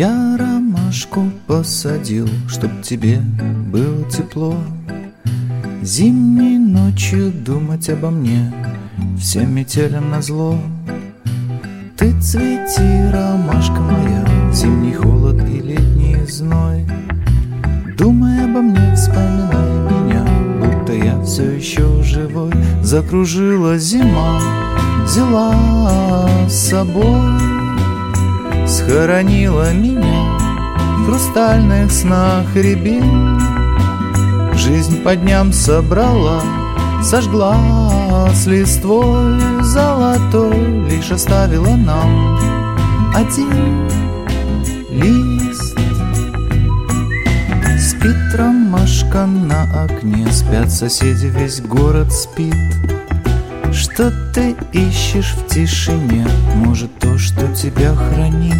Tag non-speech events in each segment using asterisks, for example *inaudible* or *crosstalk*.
Я ромашку посадил, чтоб тебе было тепло. Зимней ночью думать обо мне Всем метелям назло. Ты цвети, ромашка моя Зимний холод и летний зной. Думай обо мне, вспоминай меня Будто я все еще живой. Закружила зима Взяла с собой Схоронила меня В хрустальных снах рябин. Жизнь по дням собрала Сожгла с листвой золотой Лишь оставила нам один лист. Спит ромашка на окне Спят соседи, весь город спит Что ты ищешь в тишине? Может, то, что тебя хранит?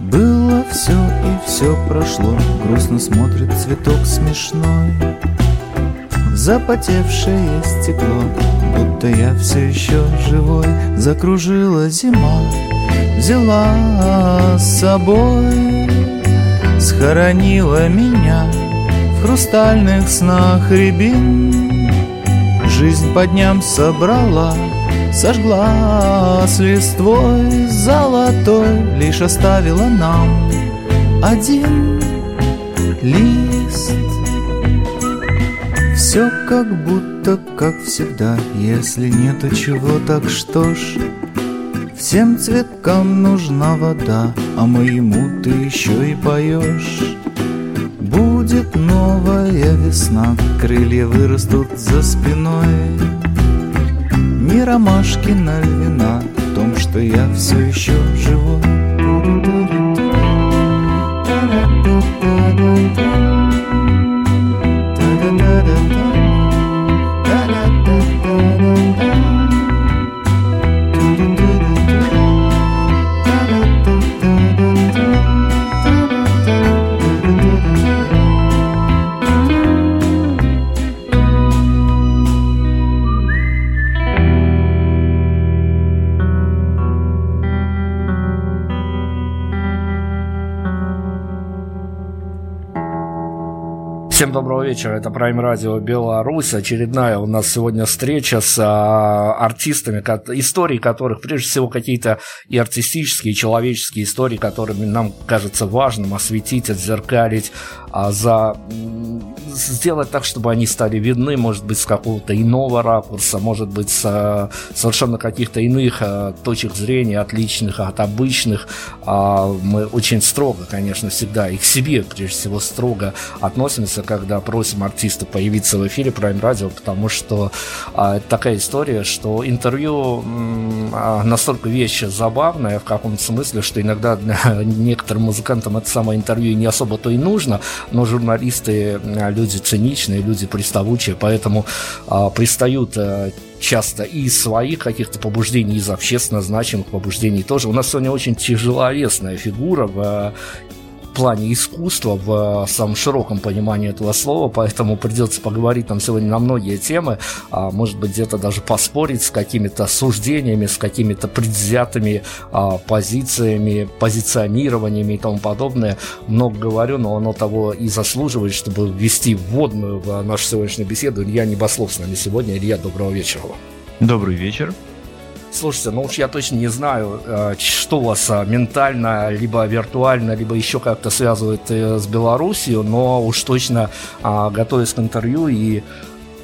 Было все и все прошло. Грустно смотрит цветок смешной. Запотевшее стекло. Будто я все еще живой. Закружила зима. Взяла с собой. Схоронила меня В хрустальных снах рябин Жизнь по дням собрала Сожгла с листвой золотой Лишь оставила нам один лист. Все как будто, как всегда Если нету чего, так что ж? Всем цветкам нужна вода А моему ты еще и поешь новая весна Крылья вырастут за спиной. Ни ромашки на вина В том, что я все еще живой Доброго вечера, это Prime Radio Беларусь. Очередная у нас сегодня встреча с а, артистами, истории которых, прежде всего, какие-то и артистические, и человеческие истории, которыми нам кажется важным осветить, отзеркалить, а, за сделать так, чтобы они стали видны, может быть, с какого-то иного ракурса, может быть, с а, совершенно каких-то иных а, точек зрения, отличных от обычных. А, мы очень строго, конечно, всегда и к себе, прежде всего, строго относимся, когда просим артиста появиться в эфире Prime Radio, потому что а, это такая история, что интервью а, настолько вещь забавная в каком-то смысле, что иногда *laughs* некоторым музыкантам это самое интервью не особо-то и нужно, но журналисты люди циничные, люди приставучие, поэтому а, пристают а, часто и из своих каких-то побуждений, из общественно значимых побуждений тоже. У нас сегодня очень тяжеловесная фигура в плане искусства в самом широком понимании этого слова, поэтому придется поговорить нам сегодня на многие темы, а, может быть где-то даже поспорить с какими-то суждениями, с какими-то предвзятыми а, позициями, позиционированиями и тому подобное. Много говорю, но оно того и заслуживает, чтобы ввести вводную в нашу сегодняшнюю беседу. Илья Небослов с нами сегодня. Илья, доброго вечера. Добрый вечер. Слушайте, ну уж я точно не знаю, э, что вас э, ментально, либо виртуально, либо еще как-то связывает э, с Белоруссией, но уж точно, а, готовясь к интервью и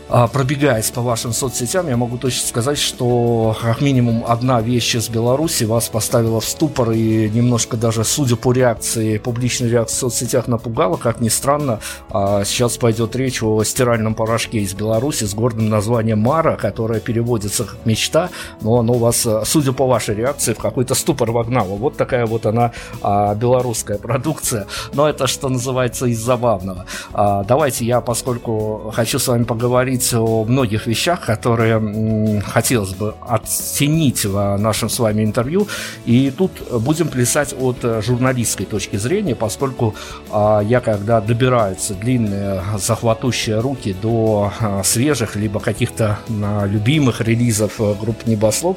пробегаясь по вашим соцсетям, я могу точно сказать, что как минимум одна вещь из Беларуси вас поставила в ступор и немножко даже, судя по реакции, публичной реакции в соцсетях напугала, как ни странно, а, сейчас пойдет речь о стиральном порошке из Беларуси с гордым названием Мара, которое переводится как мечта, но оно вас, судя по вашей реакции, в какой-то ступор вогнало. Вот такая вот она а, белорусская продукция, но это, что называется, из забавного. Давайте я, поскольку хочу с вами поговорить поговорить о многих вещах, которые хотелось бы оценить в нашем с вами интервью. И тут будем плясать от э, журналистской точки зрения, поскольку а, я, когда добираются длинные захватущие руки до а, свежих, либо каких-то а, любимых релизов э, групп Небослов,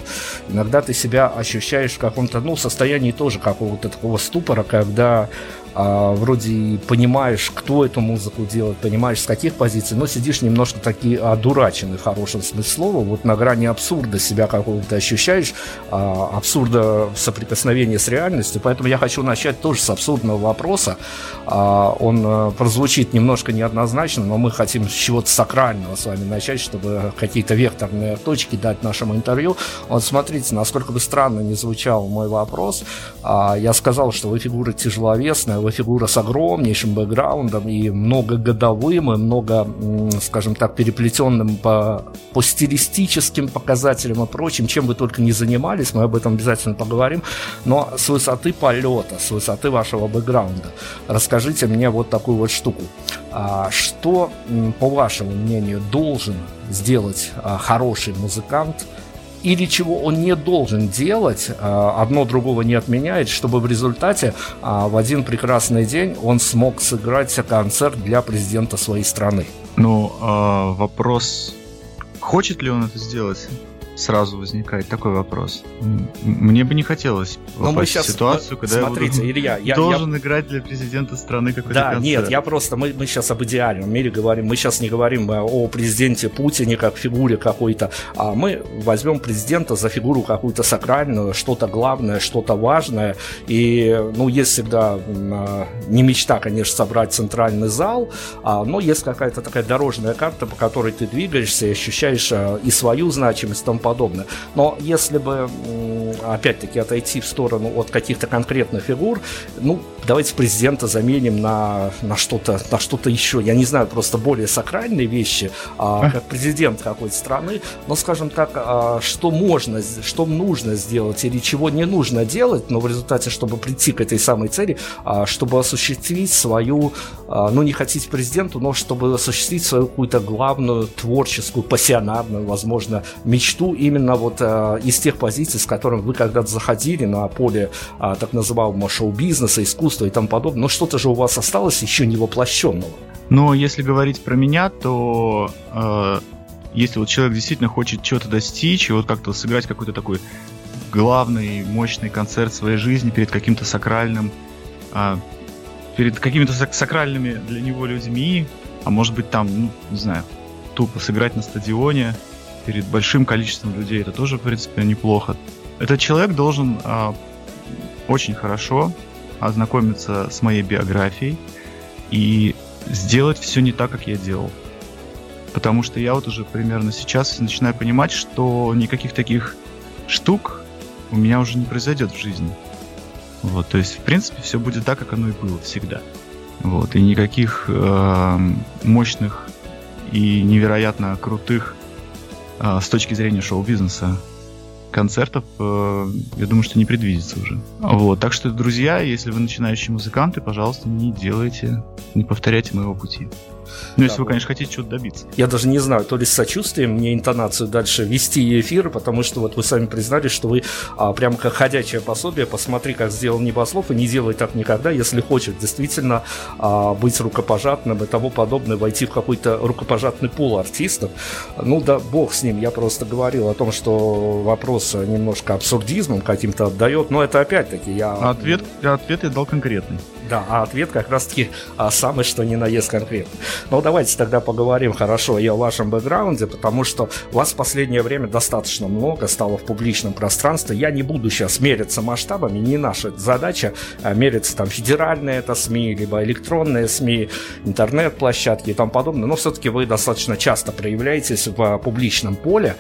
иногда ты себя ощущаешь в каком-то ну, состоянии тоже какого-то такого ступора, когда а, вроде понимаешь, кто эту музыку делает, понимаешь, с каких позиций, но сидишь немножко таки одураченный, в хорошем смысле слова, вот на грани абсурда себя какого-то ощущаешь, а, абсурда соприкосновения с реальностью, поэтому я хочу начать тоже с абсурдного вопроса. А, он а, прозвучит немножко неоднозначно, но мы хотим с чего-то сакрального с вами начать, чтобы какие-то векторные точки дать нашему интервью. Вот смотрите, насколько бы странно не звучал мой вопрос, а, я сказал, что вы фигура тяжеловесная, его фигура с огромнейшим бэкграундом и многогодовым, и много, скажем так, переплетенным по, по стилистическим показателям и прочим, чем вы только не занимались, мы об этом обязательно поговорим, но с высоты полета, с высоты вашего бэкграунда, расскажите мне вот такую вот штуку. А что, по вашему мнению, должен сделать а, хороший музыкант – или чего он не должен делать, а, одно другого не отменяет, чтобы в результате а, в один прекрасный день он смог сыграть концерт для президента своей страны. Ну, а, вопрос, хочет ли он это сделать? Сразу возникает такой вопрос. Мне бы не хотелось Но мы сейчас, в ситуацию, когда смотрите, я Илья, я, должен я... играть для президента страны какой-то Да, концерт. нет, я просто, мы, мы сейчас об идеальном мире говорим, мы сейчас не говорим о президенте Путине как фигуре какой-то, а мы возьмем президента за фигуру какую-то сакральную, что-то главное, что-то важное, и, ну, есть всегда э, не мечта, конечно, собрать центральный зал, а, но есть какая-то такая дорожная карта, по которой ты двигаешься и ощущаешь э, и свою значимость, и тому подобное. Но если бы, опять-таки, отойти в сторону от каких-то конкретных фигур, ну, давайте президента заменим на, на что-то на что-то еще. Я не знаю, просто более сакральные вещи, а, как президент какой-то страны. Но, скажем так, а, что можно, что нужно сделать или чего не нужно делать, но в результате, чтобы прийти к этой самой цели, а, чтобы осуществить свою, а, ну, не хотите президенту, но чтобы осуществить свою какую-то главную творческую, пассионарную, возможно, мечту именно вот а, из тех позиций, с которыми вы когда-то заходили на поле а, так называемого шоу-бизнеса, искусства и тому подобное, но что-то же у вас осталось еще не воплощенного. Но если говорить про меня, то э, если вот человек действительно хочет чего-то достичь и вот как-то сыграть какой-то такой главный, мощный концерт своей жизни перед каким-то сакральным, э, перед какими-то сакральными для него людьми, а может быть там, ну, не знаю, тупо сыграть на стадионе перед большим количеством людей, это тоже, в принципе, неплохо. Этот человек должен э, очень хорошо ознакомиться с моей биографией и сделать все не так, как я делал. Потому что я вот уже примерно сейчас начинаю понимать, что никаких таких штук у меня уже не произойдет в жизни. Вот, то есть, в принципе, все будет так, как оно и было всегда. Вот, и никаких э, мощных и невероятно крутых с точки зрения шоу-бизнеса концертов, э, я думаю, что не предвидится уже. Вот, так что, друзья, если вы начинающие музыканты, пожалуйста, не делайте, не повторяйте моего пути. Ну, если да, вы, конечно, хотите чего-то добиться. Я даже не знаю, то ли с сочувствием мне интонацию дальше вести эфир, потому что вот вы сами признались, что вы а, прямо как ходячее пособие, посмотри, как сделал Небослов, и не делай так никогда, если хочешь действительно а, быть рукопожатным и тому подобное, войти в какой-то рукопожатный пул артистов. Ну да, бог с ним, я просто говорил о том, что вопрос немножко абсурдизмом каким-то отдает, но это опять-таки я... Ответ, ответ я дал конкретный. Да, а ответ как раз-таки а, самый что ни на есть конкретно. Ну, давайте тогда поговорим хорошо и о вашем бэкграунде, потому что вас в последнее время достаточно много стало в публичном пространстве. Я не буду сейчас мериться масштабами, не наша задача а, мериться там федеральные это СМИ, либо электронные СМИ, интернет-площадки и тому подобное, но все-таки вы достаточно часто проявляетесь в публичном поле.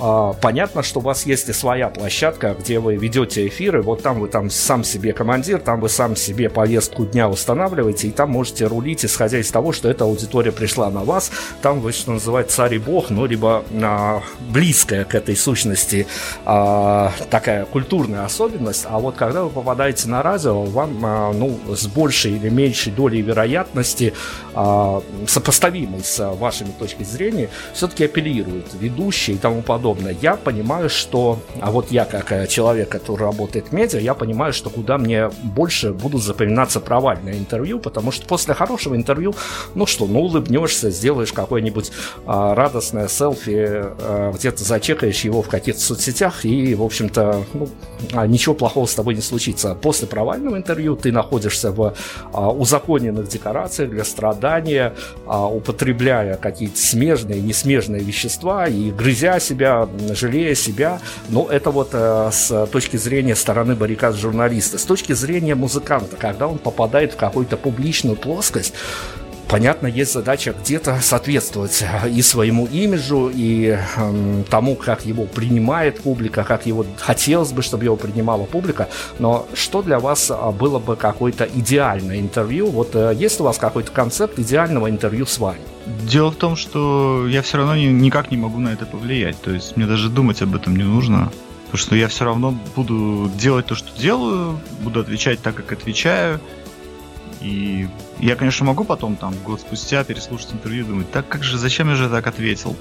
А, понятно, что у вас есть и своя площадка, где вы ведете эфиры, вот там вы там сам себе командир, там вы сам себе повестку дня устанавливаете, и там можете рулить, исходя из того, что эта аудитория пришла на вас, там вы, что называется, царь и бог, ну, либо а, близкая к этой сущности а, такая культурная особенность, а вот когда вы попадаете на радио, вам, а, ну, с большей или меньшей долей вероятности, а, сопоставимой с вашими точкой зрения, все-таки апеллируют ведущие и тому подобное подобное. Я понимаю, что, а вот я как э, человек, который работает в медиа, я понимаю, что куда мне больше будут запоминаться провальные интервью, потому что после хорошего интервью, ну что, ну улыбнешься, сделаешь какое-нибудь а, радостное селфи, а, где-то зачекаешь его в каких-то соцсетях, и, в общем-то, ну, а, ничего плохого с тобой не случится. После провального интервью ты находишься в а, узаконенных декорациях для страдания, а, употребляя какие-то смежные несмежные вещества и грызя себя, жалея себя. Но это вот э, с точки зрения стороны баррикад журналиста. С точки зрения музыканта, когда он попадает в какую-то публичную плоскость, понятно, есть задача где-то соответствовать и своему имиджу, и э, тому, как его принимает публика, как его хотелось бы, чтобы его принимала публика. Но что для вас э, было бы какое-то идеальное интервью? Вот э, есть у вас какой-то концепт идеального интервью с вами? Дело в том, что я все равно ни, никак не могу на это повлиять. То есть мне даже думать об этом не нужно. Потому что я все равно буду делать то, что делаю, буду отвечать так, как отвечаю. И я, конечно, могу потом, там, год спустя переслушать интервью и думать, так как же, зачем я же так ответил?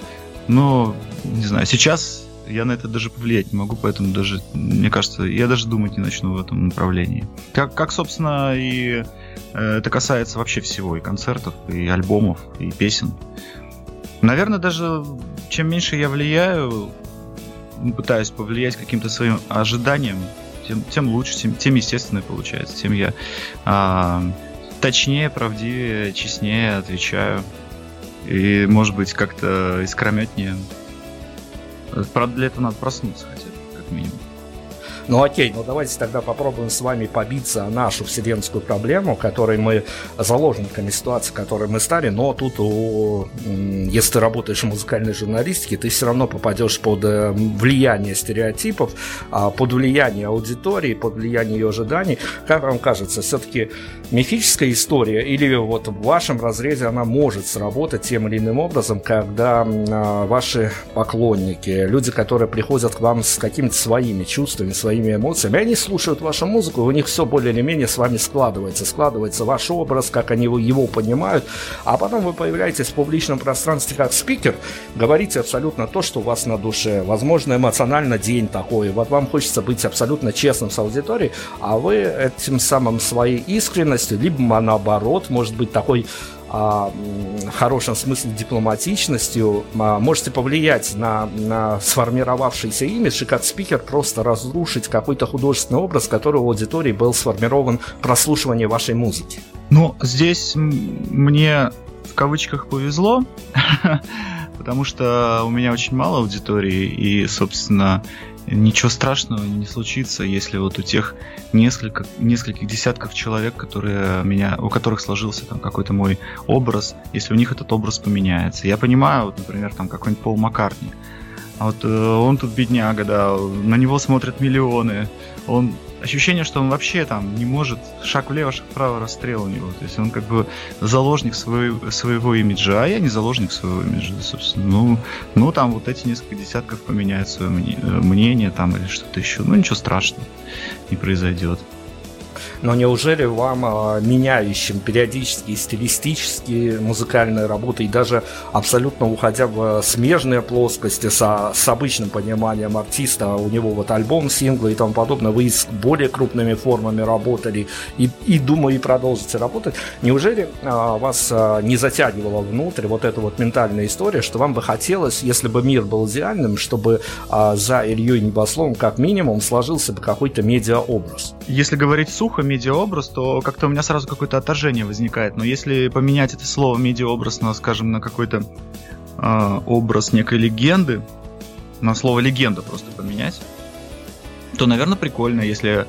Но, не знаю, сейчас я на это даже повлиять не могу, поэтому даже, мне кажется, я даже думать не начну в этом направлении. Как, как собственно, и Э, это касается вообще всего, и концертов, и альбомов, и песен. Наверное, даже чем меньше я влияю, ну, пытаюсь повлиять каким-то своим ожиданием, тем, тем лучше, тем, тем естественнее получается, тем я а, точнее, правдивее, честнее отвечаю. И, может быть, как-то искрометнее. Правда, для этого надо проснуться хотя бы, как минимум. Ну окей, ну давайте тогда попробуем с вами побиться о нашу вселенскую проблему, которой мы заложниками ситуации, которой мы стали, но тут, у, если ты работаешь в музыкальной журналистике, ты все равно попадешь под э, влияние стереотипов, а, под влияние аудитории, под влияние ее ожиданий. Как вам кажется, все-таки мифическая история или вот в вашем разрезе она может сработать тем или иным образом, когда а, ваши поклонники, люди, которые приходят к вам с какими-то своими чувствами, своими эмоциями. Они слушают вашу музыку, и у них все более или менее с вами складывается. Складывается ваш образ, как они его понимают. А потом вы появляетесь в публичном пространстве как спикер, говорите абсолютно то, что у вас на душе. Возможно, эмоционально день такой. Вот вам хочется быть абсолютно честным с аудиторией, а вы этим самым своей искренностью, либо наоборот, может быть, такой а, в хорошем смысле дипломатичностью а, можете повлиять на, на сформировавшийся имидж и как спикер просто разрушить какой-то художественный образ, который у аудитории был сформирован прослушивание вашей музыки. Ну, здесь мне в кавычках повезло, *laughs* потому что у меня очень мало аудитории, и, собственно, ничего страшного не случится, если вот у тех несколько, нескольких десятков человек, которые меня, у которых сложился там какой-то мой образ, если у них этот образ поменяется. Я понимаю, вот, например, там какой-нибудь Пол Маккартни, а вот э, он тут бедняга, да, на него смотрят миллионы, он ощущение, что он вообще там не может шаг влево, шаг вправо расстрел у него. То есть он как бы заложник свой, своего имиджа, а я не заложник своего имиджа, собственно. Ну, ну там вот эти несколько десятков поменяют свое мнение там или что-то еще. Ну ничего страшного не произойдет. Но неужели вам, а, меняющим периодически стилистически музыкальные работы и даже абсолютно уходя в смежные плоскости со, с обычным пониманием артиста, у него вот альбом, синглы и тому подобное, вы с более крупными формами работали и, и думаю, и продолжите работать, неужели а, вас а, не затягивала внутрь вот эта вот ментальная история, что вам бы хотелось, если бы мир был идеальным, чтобы а, за Ильей Небословым как минимум сложился бы какой-то медиаобраз? Если говорить сухо, медиаобраз, то как-то у меня сразу какое-то отторжение возникает. Но если поменять это слово медиаобраз на, скажем, на какой-то э, образ некой легенды, на слово легенда просто поменять, то, наверное, прикольно, если...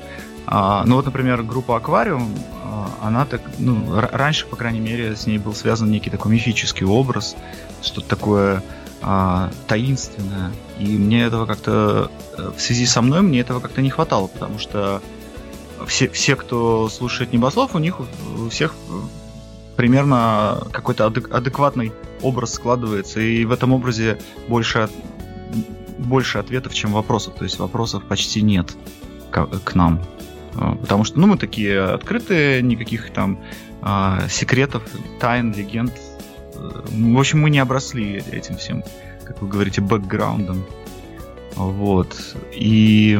Э, ну вот, например, группа Аквариум, э, она так, ну, раньше, по крайней мере, с ней был связан некий такой мифический образ, что-то такое а, таинственное. И мне этого как-то э, в связи со мной мне этого как-то не хватало, потому что все, все, кто слушает небослов, у них у всех э, примерно какой-то адекватный образ складывается, и в этом образе больше, больше ответов, чем вопросов. То есть вопросов почти нет к, к нам. Э, потому что ну, мы такие открытые, никаких там а, секретов, тайн, легенд в общем, мы не обросли этим всем, как вы говорите, бэкграундом. Вот. И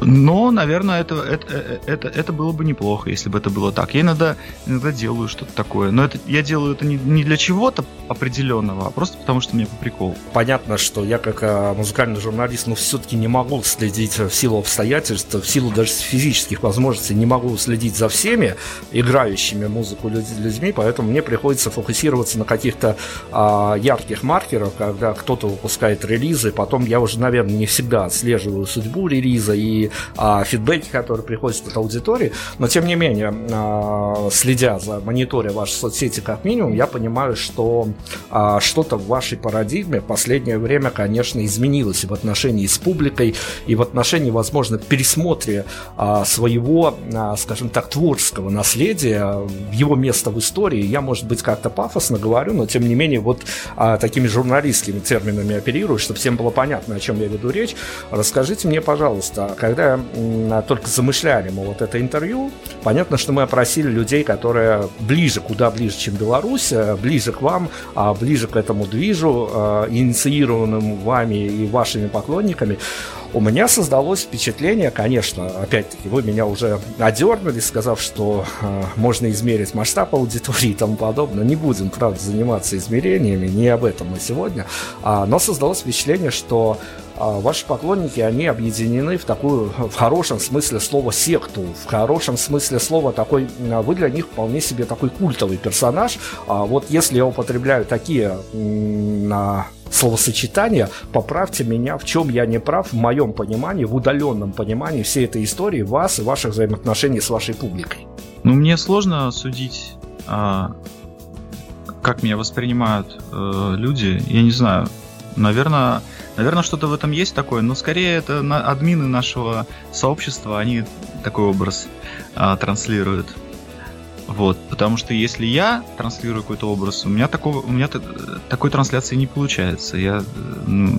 но, наверное, это, это, это, это было бы неплохо, если бы это было так. Я иногда, иногда делаю что-то такое. Но это, я делаю это не, не для чего-то определенного, а просто потому, что мне по приколу. Понятно, что я как а, музыкальный журналист, но все-таки не могу следить в силу обстоятельств, в силу даже физических возможностей, не могу следить за всеми играющими музыку людьми, поэтому мне приходится фокусироваться на каких-то а, ярких маркерах, когда кто-то выпускает релизы, потом я уже, наверное, не всегда отслеживаю судьбу релиза и а, фидбэки, которые приходят от аудитории. Но, тем не менее, а, следя за мониторя вашей соцсети как минимум, я понимаю, что а, что-то в вашей парадигме в последнее время, конечно, изменилось и в отношении с публикой, и в отношении, возможно, пересмотре а, своего, а, скажем так, творческого наследия, его места в истории. Я, может быть, как-то пафосно говорю, но, тем не менее, вот а, такими журналистскими терминами оперирую, чтобы всем было понятно, о чем я веду речь. Расскажите мне, пожалуйста, когда когда только замышляли мы вот это интервью, понятно, что мы опросили людей, которые ближе, куда ближе, чем Беларусь, э, ближе к вам, а ближе к этому движу, э, инициированным вами и вашими поклонниками. У меня создалось впечатление, конечно, опять-таки, вы меня уже одернули, сказав, что э, можно измерить масштаб аудитории и тому подобное. Не будем, правда, заниматься измерениями, не об этом мы сегодня. А, но создалось впечатление, что ваши поклонники, они объединены в такую, в хорошем смысле слова, секту, в хорошем смысле слова такой, а, вы для них вполне себе такой культовый персонаж. А вот если я употребляю такие на словосочетания, поправьте меня, в чем я не прав, в моем понимании, в удаленном понимании всей этой истории вас и ваших взаимоотношений с вашей публикой. Ну, мне сложно судить, а, как меня воспринимают э, люди. Я не знаю. Наверное, Наверное, что-то в этом есть такое, но скорее это на, админы нашего сообщества, они такой образ а, транслируют. Вот, потому что если я транслирую какой-то образ, у меня такого, у меня такой трансляции не получается. Я,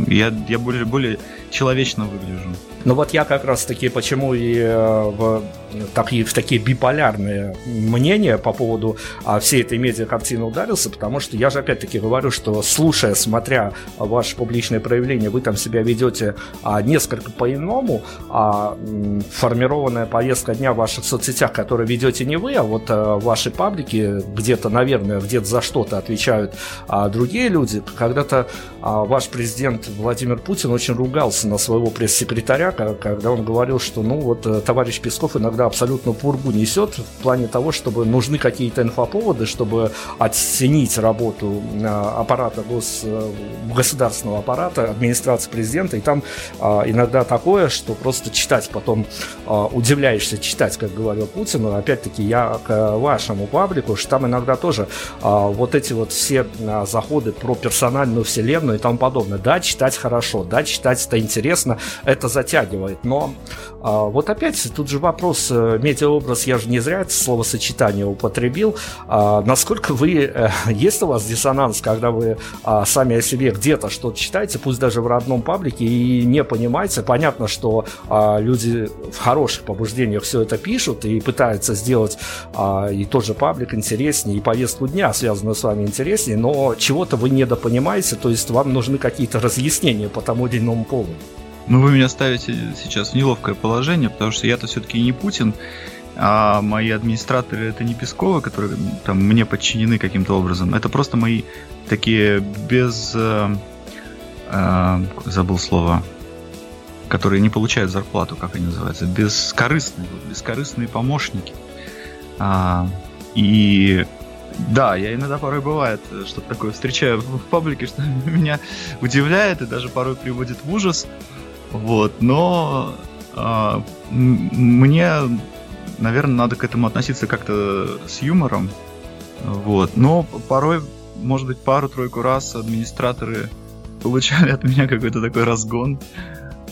я, я более, более человечно выгляжу. Ну вот я как раз таки почему и э, в, такие, в такие биполярные мнения по поводу а, всей этой медиа-картины ударился, потому что я же опять-таки говорю, что слушая, смотря ваши публичные проявления, вы там себя ведете а, несколько по-иному, а формированная повестка дня в ваших соцсетях, которые ведете не вы, а вот а, ваши паблики, где-то, наверное, где-то за что-то отвечают а, другие люди. Когда-то ваш президент Владимир Путин очень ругался на своего пресс-секретаря, когда он говорил, что ну вот э, товарищ Песков иногда абсолютно пургу несет в плане того, чтобы нужны какие-то инфоповоды, чтобы оценить работу э, аппарата гос, э, государственного аппарата, администрации президента, и там а, иногда такое, что просто читать потом а, удивляешься читать, как говорил Путин, но опять-таки я к вашему паблику, что там иногда тоже а, вот эти вот все заходы про персональную вселенную и тому подобное. Да, читать хорошо, да, читать это интересно, это затягивает. Но а, вот опять тут же вопрос, э, медиаобраз, я же не зря это словосочетание употребил. А, насколько вы, э, *laughs* есть у вас диссонанс, когда вы а, сами о себе где-то что-то читаете, пусть даже в родном паблике, и не понимаете, понятно, что а, люди в хороших побуждениях все это пишут и пытаются сделать а, и тот же паблик интереснее, и повестку дня, связанную с вами, интереснее, но чего-то вы недопонимаете, то есть вам нужны какие-то разъяснения по тому или иному поводу. Ну, вы меня ставите сейчас в неловкое положение, потому что я-то все-таки не Путин, а мои администраторы это не Песковы, которые там мне подчинены каким-то образом. Это просто мои такие без... Э, э, забыл слово. которые не получают зарплату, как они называются, бескорыстные, бескорыстные помощники. А, и да, я иногда порой бывает что-то такое встречаю в паблике, *laughs* что меня удивляет и даже порой приводит в ужас. Вот, но а, мне, наверное, надо к этому относиться как-то с юмором. Вот, но порой, может быть, пару-тройку раз администраторы получали от меня какой-то такой разгон,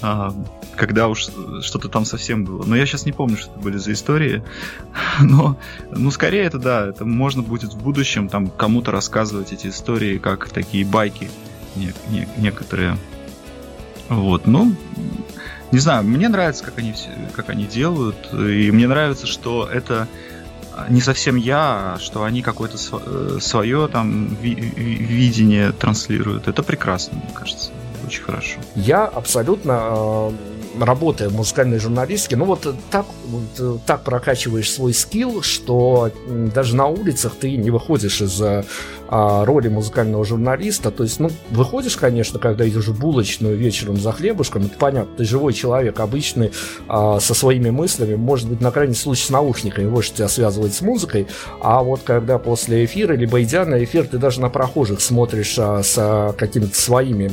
а, когда уж что-то там совсем было. Но я сейчас не помню, что это были за истории. *laughs* Но, ну, скорее это да, это можно будет в будущем там кому-то рассказывать эти истории, как такие байки не, не, некоторые. Вот, ну, не знаю, мне нравится, как они, как они делают, и мне нравится, что это не совсем я, а что они какое-то э, свое там видение транслируют. Это прекрасно, мне кажется. Очень хорошо. Я абсолютно э, работая в музыкальной журналистике, ну вот так, вот э, так прокачиваешь свой скилл, что даже на улицах ты не выходишь из а, роли музыкального журналиста. То есть, ну, выходишь, конечно, когда идешь в булочную вечером за хлебушком, это понятно, ты живой человек, обычный, а, со своими мыслями, может быть, на крайний случай с наушниками, больше тебя связывает с музыкой, а вот когда после эфира, либо идя на эфир, ты даже на прохожих смотришь а, с а, какими-то своими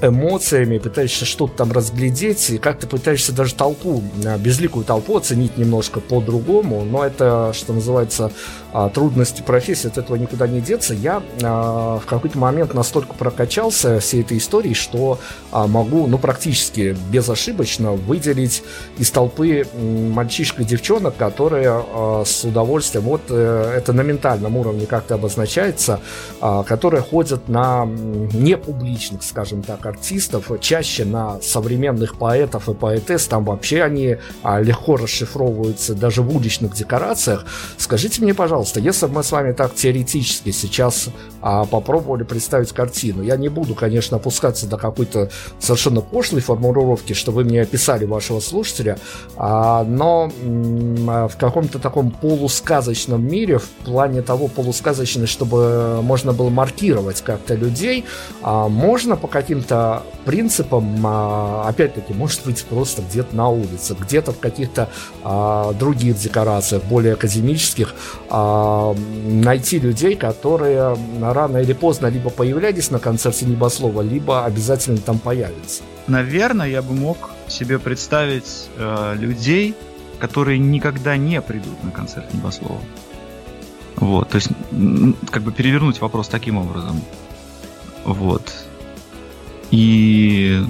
эмоциями, пытаешься что-то там разглядеть, и как ты пытаешься даже толпу, а, безликую толпу оценить немножко по-другому, но это, что называется, а, трудности профессии, от этого никуда не деться. Я а, в какой-то момент настолько прокачался всей этой историей, что могу, ну, практически безошибочно выделить из толпы мальчишек и девчонок, которые с удовольствием, вот э, это на ментальном уровне как-то обозначается, которые ходят на непубличных, скажем так, артистов, чаще на современных поэтов и поэтесс, там вообще они а, легко расшифровываются даже в уличных декорациях. Скажите мне, пожалуйста, если бы мы с вами так теоретически сейчас а, попробовали представить картину, я не буду, конечно, опускаться до какой-то совершенно пошлой формулировки, что вы мне описали вашего слушателя, а, но в каком-то таком полусказочном мире, в плане того полусказочной, чтобы можно было маркировать как-то людей, можно по каким-то каким-то принципам, а, опять-таки, может быть, просто где-то на улице, где-то в каких-то а, других декорациях, более академических, а, найти людей, которые рано или поздно либо появлялись на концерте Небослова, либо обязательно там появятся. Наверное, я бы мог себе представить э, людей, которые никогда не придут на концерт Небослова. Вот, то есть, как бы перевернуть вопрос таким образом. Вот. И,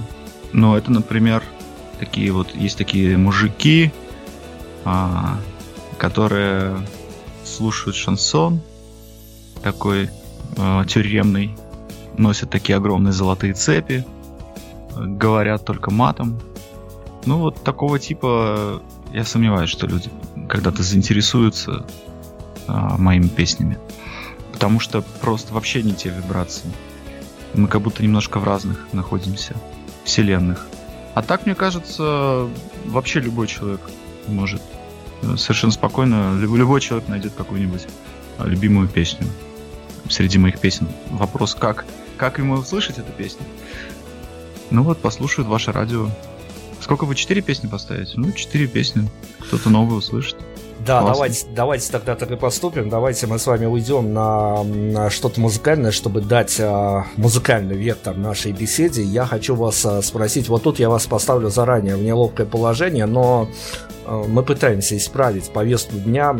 ну, это, например, такие вот, есть такие мужики, а, которые слушают шансон, такой а, тюремный, носят такие огромные золотые цепи, говорят только матом. Ну, вот такого типа я сомневаюсь, что люди когда-то заинтересуются а, моими песнями. Потому что просто вообще не те вибрации. Мы как будто немножко в разных находимся вселенных. А так, мне кажется, вообще любой человек может э, совершенно спокойно, любой человек найдет какую-нибудь э, любимую песню среди моих песен. Вопрос, как, как ему услышать эту песню? Ну вот, послушают ваше радио. Сколько вы, четыре песни поставите? Ну, четыре песни. Кто-то новый услышит. Да, давайте, давайте тогда так и поступим. Давайте мы с вами уйдем на, на что-то музыкальное, чтобы дать а, музыкальный вектор нашей беседе. Я хочу вас а, спросить, вот тут я вас поставлю заранее в неловкое положение, но мы пытаемся исправить повестку дня,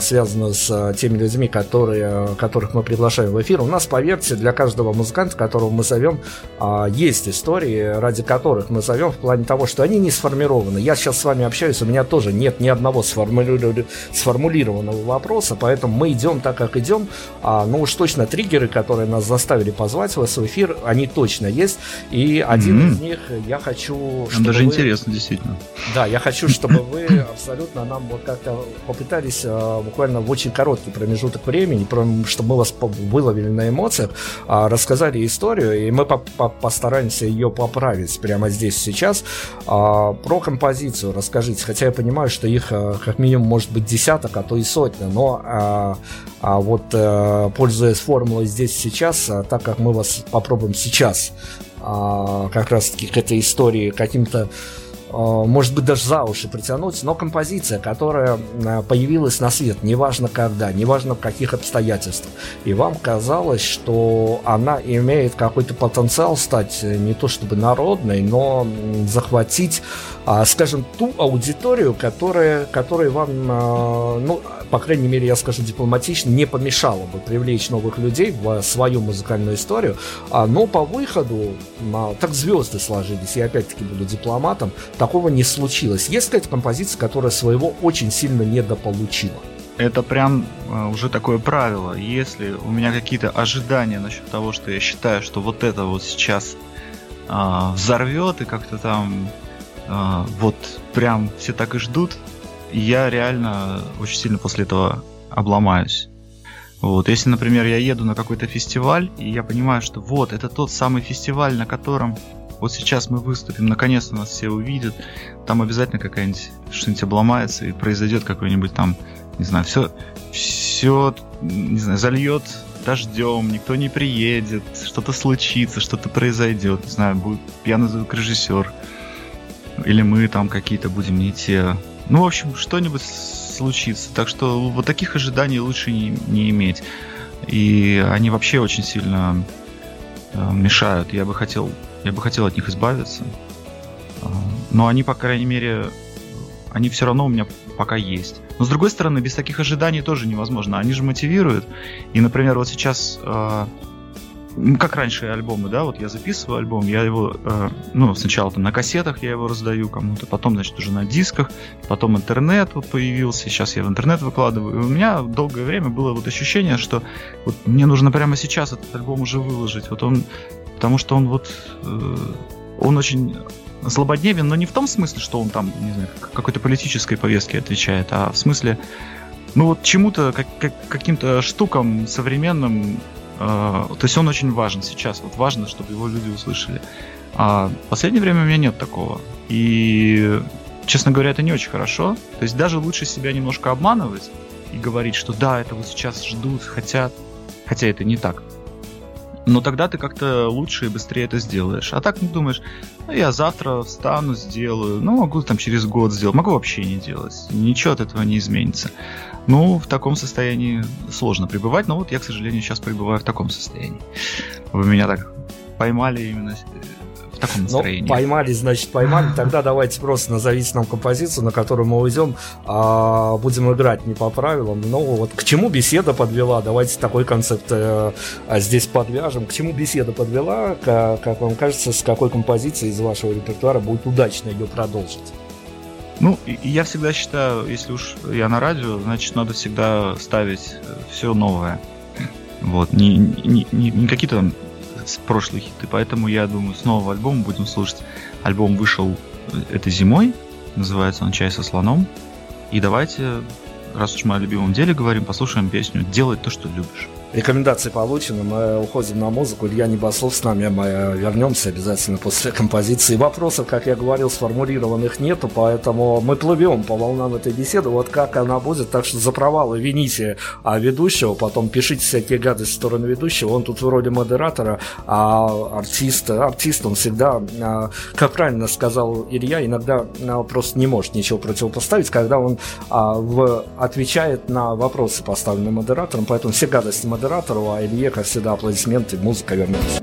связанную с э, теми людьми, которые, которых мы приглашаем в эфир. У нас, поверьте, для каждого музыканта, которого мы зовем, а, есть истории, ради которых мы зовем в плане того, что они не сформированы. Я сейчас с вами общаюсь, у меня тоже нет ни одного сформулированного вопроса, поэтому мы идем так, как идем. А, ну уж точно триггеры, которые нас заставили позвать вас в эфир, они точно есть. И один mm-hmm. из них я хочу... Чтобы Даже вы... интересно, действительно. Да, я хочу, чтобы вы абсолютно нам вот как-то попытались а, буквально в очень короткий промежуток времени, чтобы мы вас выловили на эмоциях, а, рассказали историю, и мы постараемся ее поправить прямо здесь сейчас. А, про композицию расскажите, хотя я понимаю, что их как минимум может быть десяток, а то и сотня, но а вот пользуясь формулой здесь сейчас, так как мы вас попробуем сейчас как раз-таки к этой истории каким-то Э, может быть, даже за уши притянуть, но композиция, которая э, появилась на свет, неважно когда, неважно в каких обстоятельствах, и вам казалось, что она имеет какой-то потенциал стать э, не то чтобы народной, но захватить, а, скажем, ту аудиторию, которая, которая вам, ну, по крайней мере, я скажу дипломатично, не помешало бы привлечь новых людей в свою музыкальную историю, а, но по выходу так звезды сложились, я опять-таки буду дипломатом, такого не случилось. Есть какая-то композиция, которая своего очень сильно недополучила? Это прям уже такое правило. Если у меня какие-то ожидания насчет того, что я считаю, что вот это вот сейчас взорвет и как-то там э, вот прям все так и ждут, я реально очень сильно после этого обломаюсь. Вот, если, например, я еду на какой-то фестиваль, и я понимаю, что вот, это тот самый фестиваль, на котором вот сейчас мы выступим, наконец-то нас все увидят, там обязательно какая-нибудь что-нибудь обломается и произойдет какой-нибудь там, не знаю, все, все, не знаю, зальет дождем, никто не приедет, что-то случится, что-то произойдет, не знаю, будет пьяный звук режиссер, или мы там какие-то будем не те. Ну, в общем, что-нибудь случится. Так что вот таких ожиданий лучше не, не иметь. И они вообще очень сильно э, мешают. Я бы хотел я бы хотел от них избавиться. А, но они, по крайней мере, они все равно у меня пока есть. Но с другой стороны, без таких ожиданий тоже невозможно. Они же мотивируют. И, например, вот сейчас а, как раньше альбомы, да, вот я записываю альбом, я его, э, ну, сначала там на кассетах я его раздаю кому-то, потом, значит, уже на дисках, потом интернет вот появился, сейчас я в интернет выкладываю. И у меня долгое время было вот ощущение, что вот мне нужно прямо сейчас этот альбом уже выложить. Вот он потому что он вот э, он очень злободневен, но не в том смысле, что он там, не знаю, какой-то политической повестке отвечает, а в смысле, ну вот чему-то, как, как, каким-то штукам современным, то есть он очень важен сейчас, вот важно, чтобы его люди услышали. А в последнее время у меня нет такого. И, честно говоря, это не очень хорошо. То есть даже лучше себя немножко обманывать и говорить, что да, это вот сейчас ждут, хотят, хотя это не так но тогда ты как-то лучше и быстрее это сделаешь. А так не думаешь, ну, я завтра встану, сделаю, ну, могу там через год сделать, могу вообще не делать. Ничего от этого не изменится. Ну, в таком состоянии сложно пребывать, но вот я, к сожалению, сейчас пребываю в таком состоянии. Вы меня так поймали именно таком ну, настроении. Ну, поймали, значит, поймали. *laughs* Тогда давайте просто назовите нам композицию, на которую мы уйдем, а будем играть не по правилам. Ну, вот к чему беседа подвела? Давайте такой концепт э, а здесь подвяжем. К чему беседа подвела? Как, как вам кажется, с какой композицией из вашего репертуара будет удачно ее продолжить? Ну, я всегда считаю, если уж я на радио, значит, надо всегда ставить э, все новое. Вот, не, не, не, не какие-то там прошлые хиты. Поэтому я думаю, с нового альбома будем слушать. Альбом вышел э, этой зимой. Называется он «Чай со слоном». И давайте, раз уж мы о любимом деле говорим, послушаем песню «Делать то, что любишь». Рекомендации получены, мы уходим на музыку. Илья Небослов с нами, мы вернемся обязательно после композиции. Вопросов, как я говорил, сформулированных нету, поэтому мы плывем по волнам этой беседы. Вот как она будет, так что за провалы вините а ведущего, потом пишите всякие гадости в сторону ведущего. Он тут вроде модератора, а артист, артист он всегда, а, как правильно сказал Илья, иногда а, просто не может ничего противопоставить, когда он а, отвечает на вопросы, поставленные модератором, поэтому все гадости модератора модератору, а Илье, как всегда, аплодисменты, музыка вернется.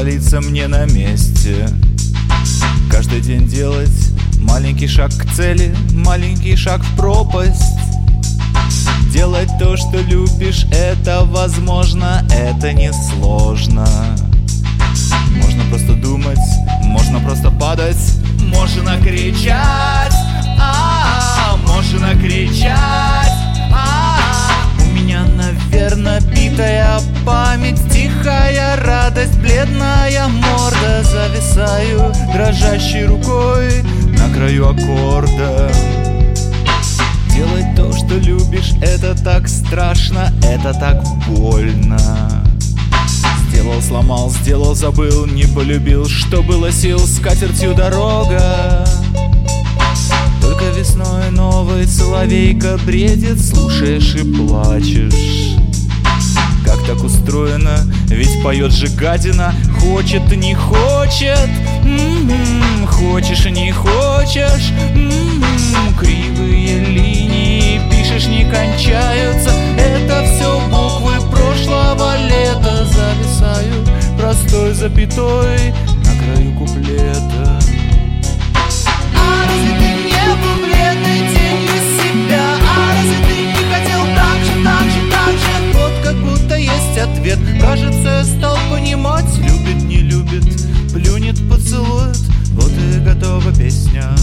Провалиться мне на месте. Каждый день делать маленький шаг к цели Маленький шаг в пропасть. Делать то, что любишь, это возможно, это не сложно Можно просто думать, можно просто падать Можно кричать, а, -а, -а можно кричать У меня, наверное, битая память Тихая радость, бледная морда. Зависаю дрожащей рукой на краю аккорда. Делать то, что любишь, это так страшно, это так больно. Сделал, сломал, сделал, забыл, не полюбил Что было сил, с катертью дорога. Только весной новый соловейка бредит Слушаешь и плачешь так устроено, ведь поет же гадина Хочет, не хочет, м-м-м, хочешь, не хочешь м-м-м, Кривые линии пишешь, не кончаются. Это все буквы прошлого лета. Зависаю простой запятой на краю куплета. А разве ты не был бледной тенью себя? А разве ты не хотел так же, так? Вот как будто ответ Кажется, я стал понимать Любит, не любит, плюнет, поцелует Вот и готова песня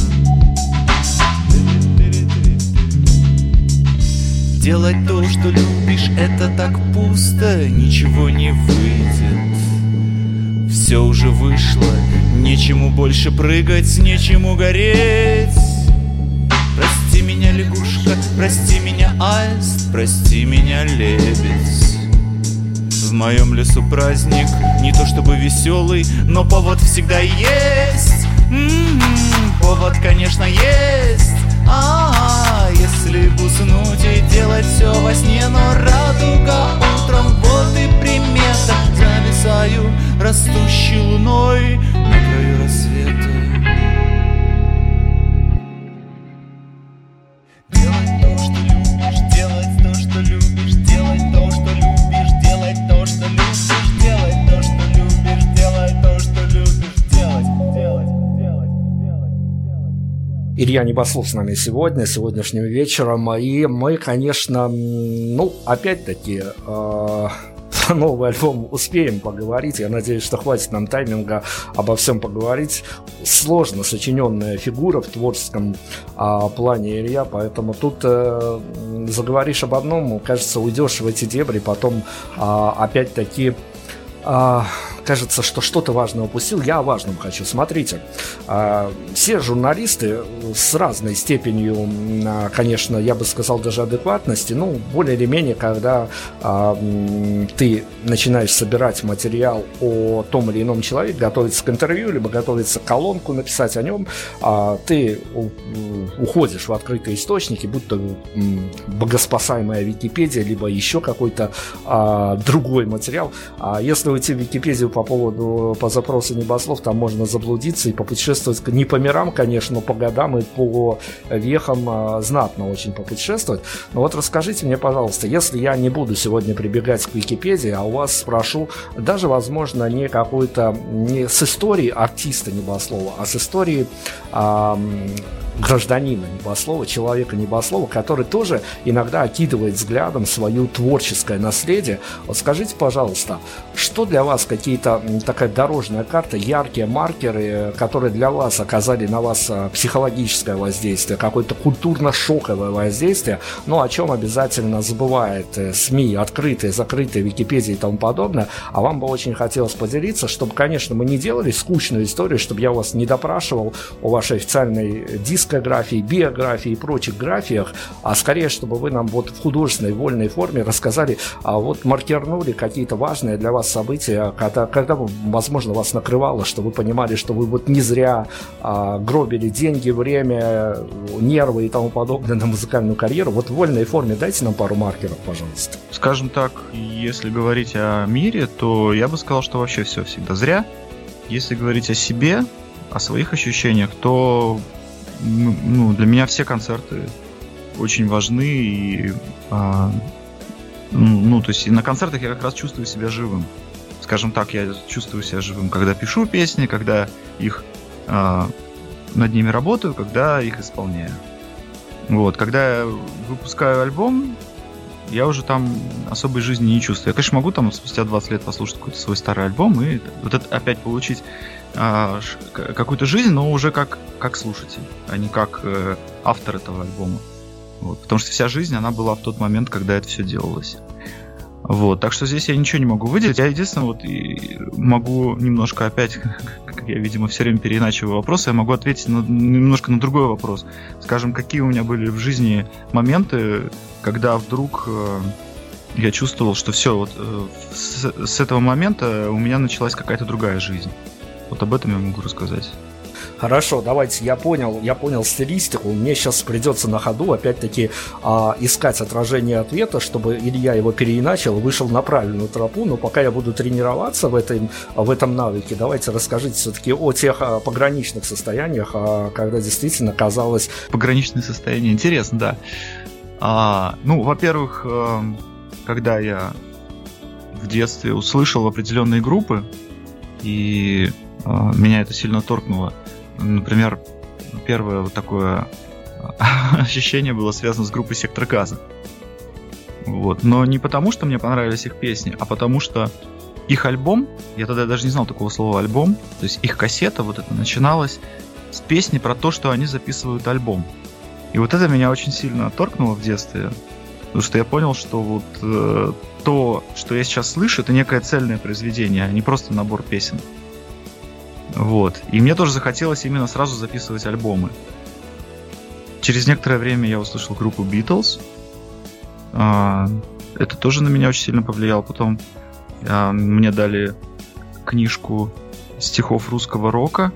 Делать то, что любишь, это так пусто, ничего не выйдет. Все уже вышло, нечему больше прыгать, нечему гореть. Прости меня, лягушка, прости меня, аист, прости меня, лебедь. В моем лесу праздник, не то чтобы веселый, но повод всегда есть. М-м-м, повод, конечно, есть. А, если уснуть и делать все во сне, но радуга утром, вот и примета. Зависаю растущей луной на краю рассвета. Илья Небослов с нами сегодня, сегодняшним вечером. И мы, конечно, ну, опять-таки, э, *laughs* новый альбом успеем поговорить. Я надеюсь, что хватит нам тайминга обо всем поговорить. Сложно сочиненная фигура в творческом а, плане Илья, поэтому тут э, заговоришь об одном, кажется, уйдешь в эти дебри, потом а, опять-таки а, кажется, что что-то важное упустил. Я о важном хочу. Смотрите, а, все журналисты с разной степенью, а, конечно, я бы сказал, даже адекватности, ну, более или менее, когда а, ты начинаешь собирать материал о том или ином человеке, готовиться к интервью, либо готовиться колонку написать о нем, ты уходишь в открытые источники, будь то богоспасаемая Википедия, либо еще какой-то другой материал. Если уйти в Википедию по поводу по запросу небослов, там можно заблудиться и попутешествовать не по мирам, конечно, но по годам и по вехам а, знатно очень попутешествовать. Но вот расскажите мне, пожалуйста, если я не буду сегодня прибегать к Википедии, а у вас спрошу, даже, возможно, не какой-то, не с истории артиста Небослова, а с истории ам, гражданина Небослова, человека Небослова, который тоже иногда окидывает взглядом свое творческое наследие. Вот скажите, пожалуйста, что для вас какие-то м, такая дорожная карта, яркие маркеры, которые для вас оказали на вас а, психологическое воздействие, какое-то культурно-шоковое воздействие, но о чем обязательно забывает э, СМИ, открытые, закрытые, Википедии и тому подобное, а вам бы очень хотелось поделиться, чтобы, конечно, мы не делали скучную историю, чтобы я вас не допрашивал о вашей официальной дискографии, биографии и прочих графиях, а скорее, чтобы вы нам вот в художественной, вольной форме рассказали, а вот маркернули какие-то важные для вас события, когда, возможно, вас накрывало, что вы понимали, что вы вот не зря а, гробили деньги, время, нервы и тому подобное на музыкальную карьеру. Вот в вольной форме дайте нам пару маркеров, пожалуйста. Скажем так, если говорить о мире, то я бы сказал, что вообще все всегда зря. Если говорить о себе, о своих ощущениях, то ну, для меня все концерты очень важны и а, ну, ну, то есть на концертах я как раз чувствую себя живым. Скажем так, я чувствую себя живым, когда пишу песни, когда их а, над ними работаю, когда их исполняю. Вот, когда я выпускаю альбом, я уже там особой жизни не чувствую. Я, конечно, могу там спустя 20 лет послушать какой-то свой старый альбом и вот это опять получить к- какую-то жизнь, но уже как, как слушатель, а не как э, автор этого альбома. Вот, потому что вся жизнь, она была в тот момент, когда это все делалось. Вот, так что здесь я ничего не могу выделить. Я единственное вот могу немножко опять, *laughs* как я, видимо, все время переиначиваю вопросы, я могу ответить на, немножко на другой вопрос. Скажем, какие у меня были в жизни моменты, когда вдруг э, я чувствовал, что все, вот э, с, с этого момента у меня началась какая-то другая жизнь. Вот об этом я могу рассказать. Хорошо, давайте, я понял, я понял стилистику. Мне сейчас придется на ходу опять-таки а, искать отражение ответа, чтобы Илья его переиначил, вышел на правильную тропу. Но пока я буду тренироваться в, этой, в этом навыке, давайте расскажите все-таки о тех а, пограничных состояниях, а, когда действительно казалось... Пограничные состояния, интересно, да. А, ну, во-первых, э, когда я в детстве услышал определенные группы, и э, меня это сильно торкнуло. Например, первое вот такое *laughs* ощущение было связано с группой Сектор Газа. Вот. Но не потому, что мне понравились их песни, а потому что их альбом, я тогда даже не знал такого слова альбом, то есть их кассета вот это начиналась с песни про то, что они записывают альбом. И вот это меня очень сильно торкнуло в детстве, потому что я понял, что вот э, то, что я сейчас слышу, это некое цельное произведение, а не просто набор песен. Вот. И мне тоже захотелось именно сразу записывать альбомы. Через некоторое время я услышал группу Beatles. А, это тоже на меня очень сильно повлияло. Потом а, мне дали книжку стихов русского рока.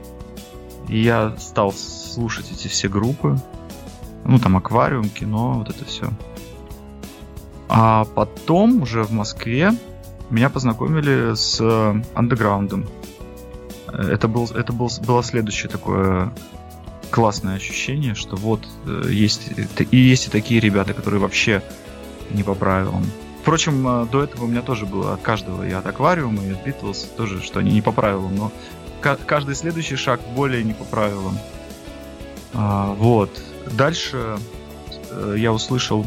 И я стал слушать эти все группы. Ну, там аквариум, кино, вот это все. А потом уже в Москве меня познакомили с андеграундом это, был, это был, было следующее такое классное ощущение, что вот э, есть и есть и такие ребята, которые вообще не по правилам. Впрочем, э, до этого у меня тоже было от каждого, и от Аквариума, и от Битлз тоже, что они не по правилам, но каждый следующий шаг более не по правилам. А, вот. Дальше э, я услышал,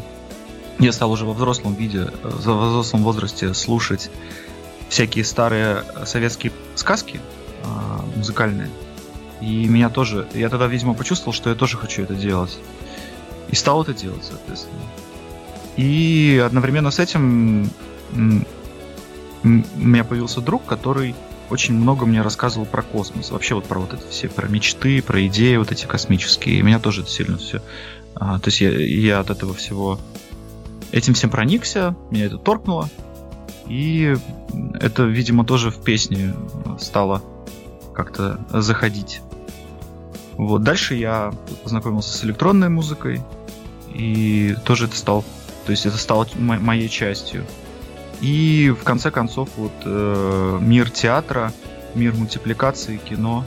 я стал уже во взрослом виде, во взрослом возрасте слушать всякие старые советские сказки, музыкальные. И меня тоже, я тогда, видимо, почувствовал, что я тоже хочу это делать. И стал это делать, соответственно. И одновременно с этим у меня появился друг, который очень много мне рассказывал про космос. Вообще вот про вот это все, про мечты, про идеи вот эти космические. И меня тоже это сильно все... А, то есть я, я от этого всего... Этим всем проникся, меня это торкнуло. И это, видимо, тоже в песне стало как-то заходить. Вот. Дальше я познакомился с электронной музыкой, и тоже это стал, то есть это стало моей частью. И в конце концов вот э, мир театра, мир мультипликации, кино,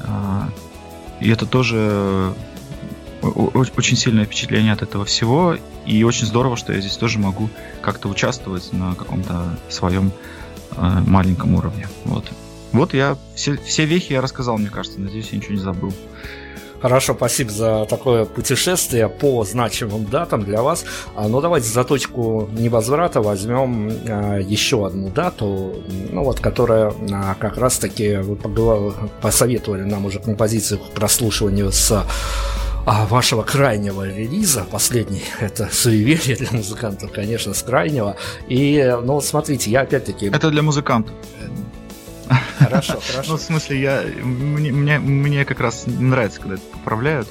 э, и это тоже очень сильное впечатление от этого всего, и очень здорово, что я здесь тоже могу как-то участвовать на каком-то своем э, маленьком уровне. Вот. Вот я все, все вехи я рассказал, мне кажется. Надеюсь, я ничего не забыл. Хорошо, спасибо за такое путешествие по значимым датам для вас. А, ну, давайте за точку невозврата возьмем а, еще одну дату, ну вот, которая а, как раз-таки вы посоветовали нам уже композицию к прослушиванию с вашего крайнего релиза, последний, это суеверие для музыкантов, конечно, с крайнего. И, ну, смотрите, я опять-таки... Это для музыкантов. Хорошо, хорошо. Ну, в смысле, я, мне, мне, мне как раз нравится, когда это поправляют.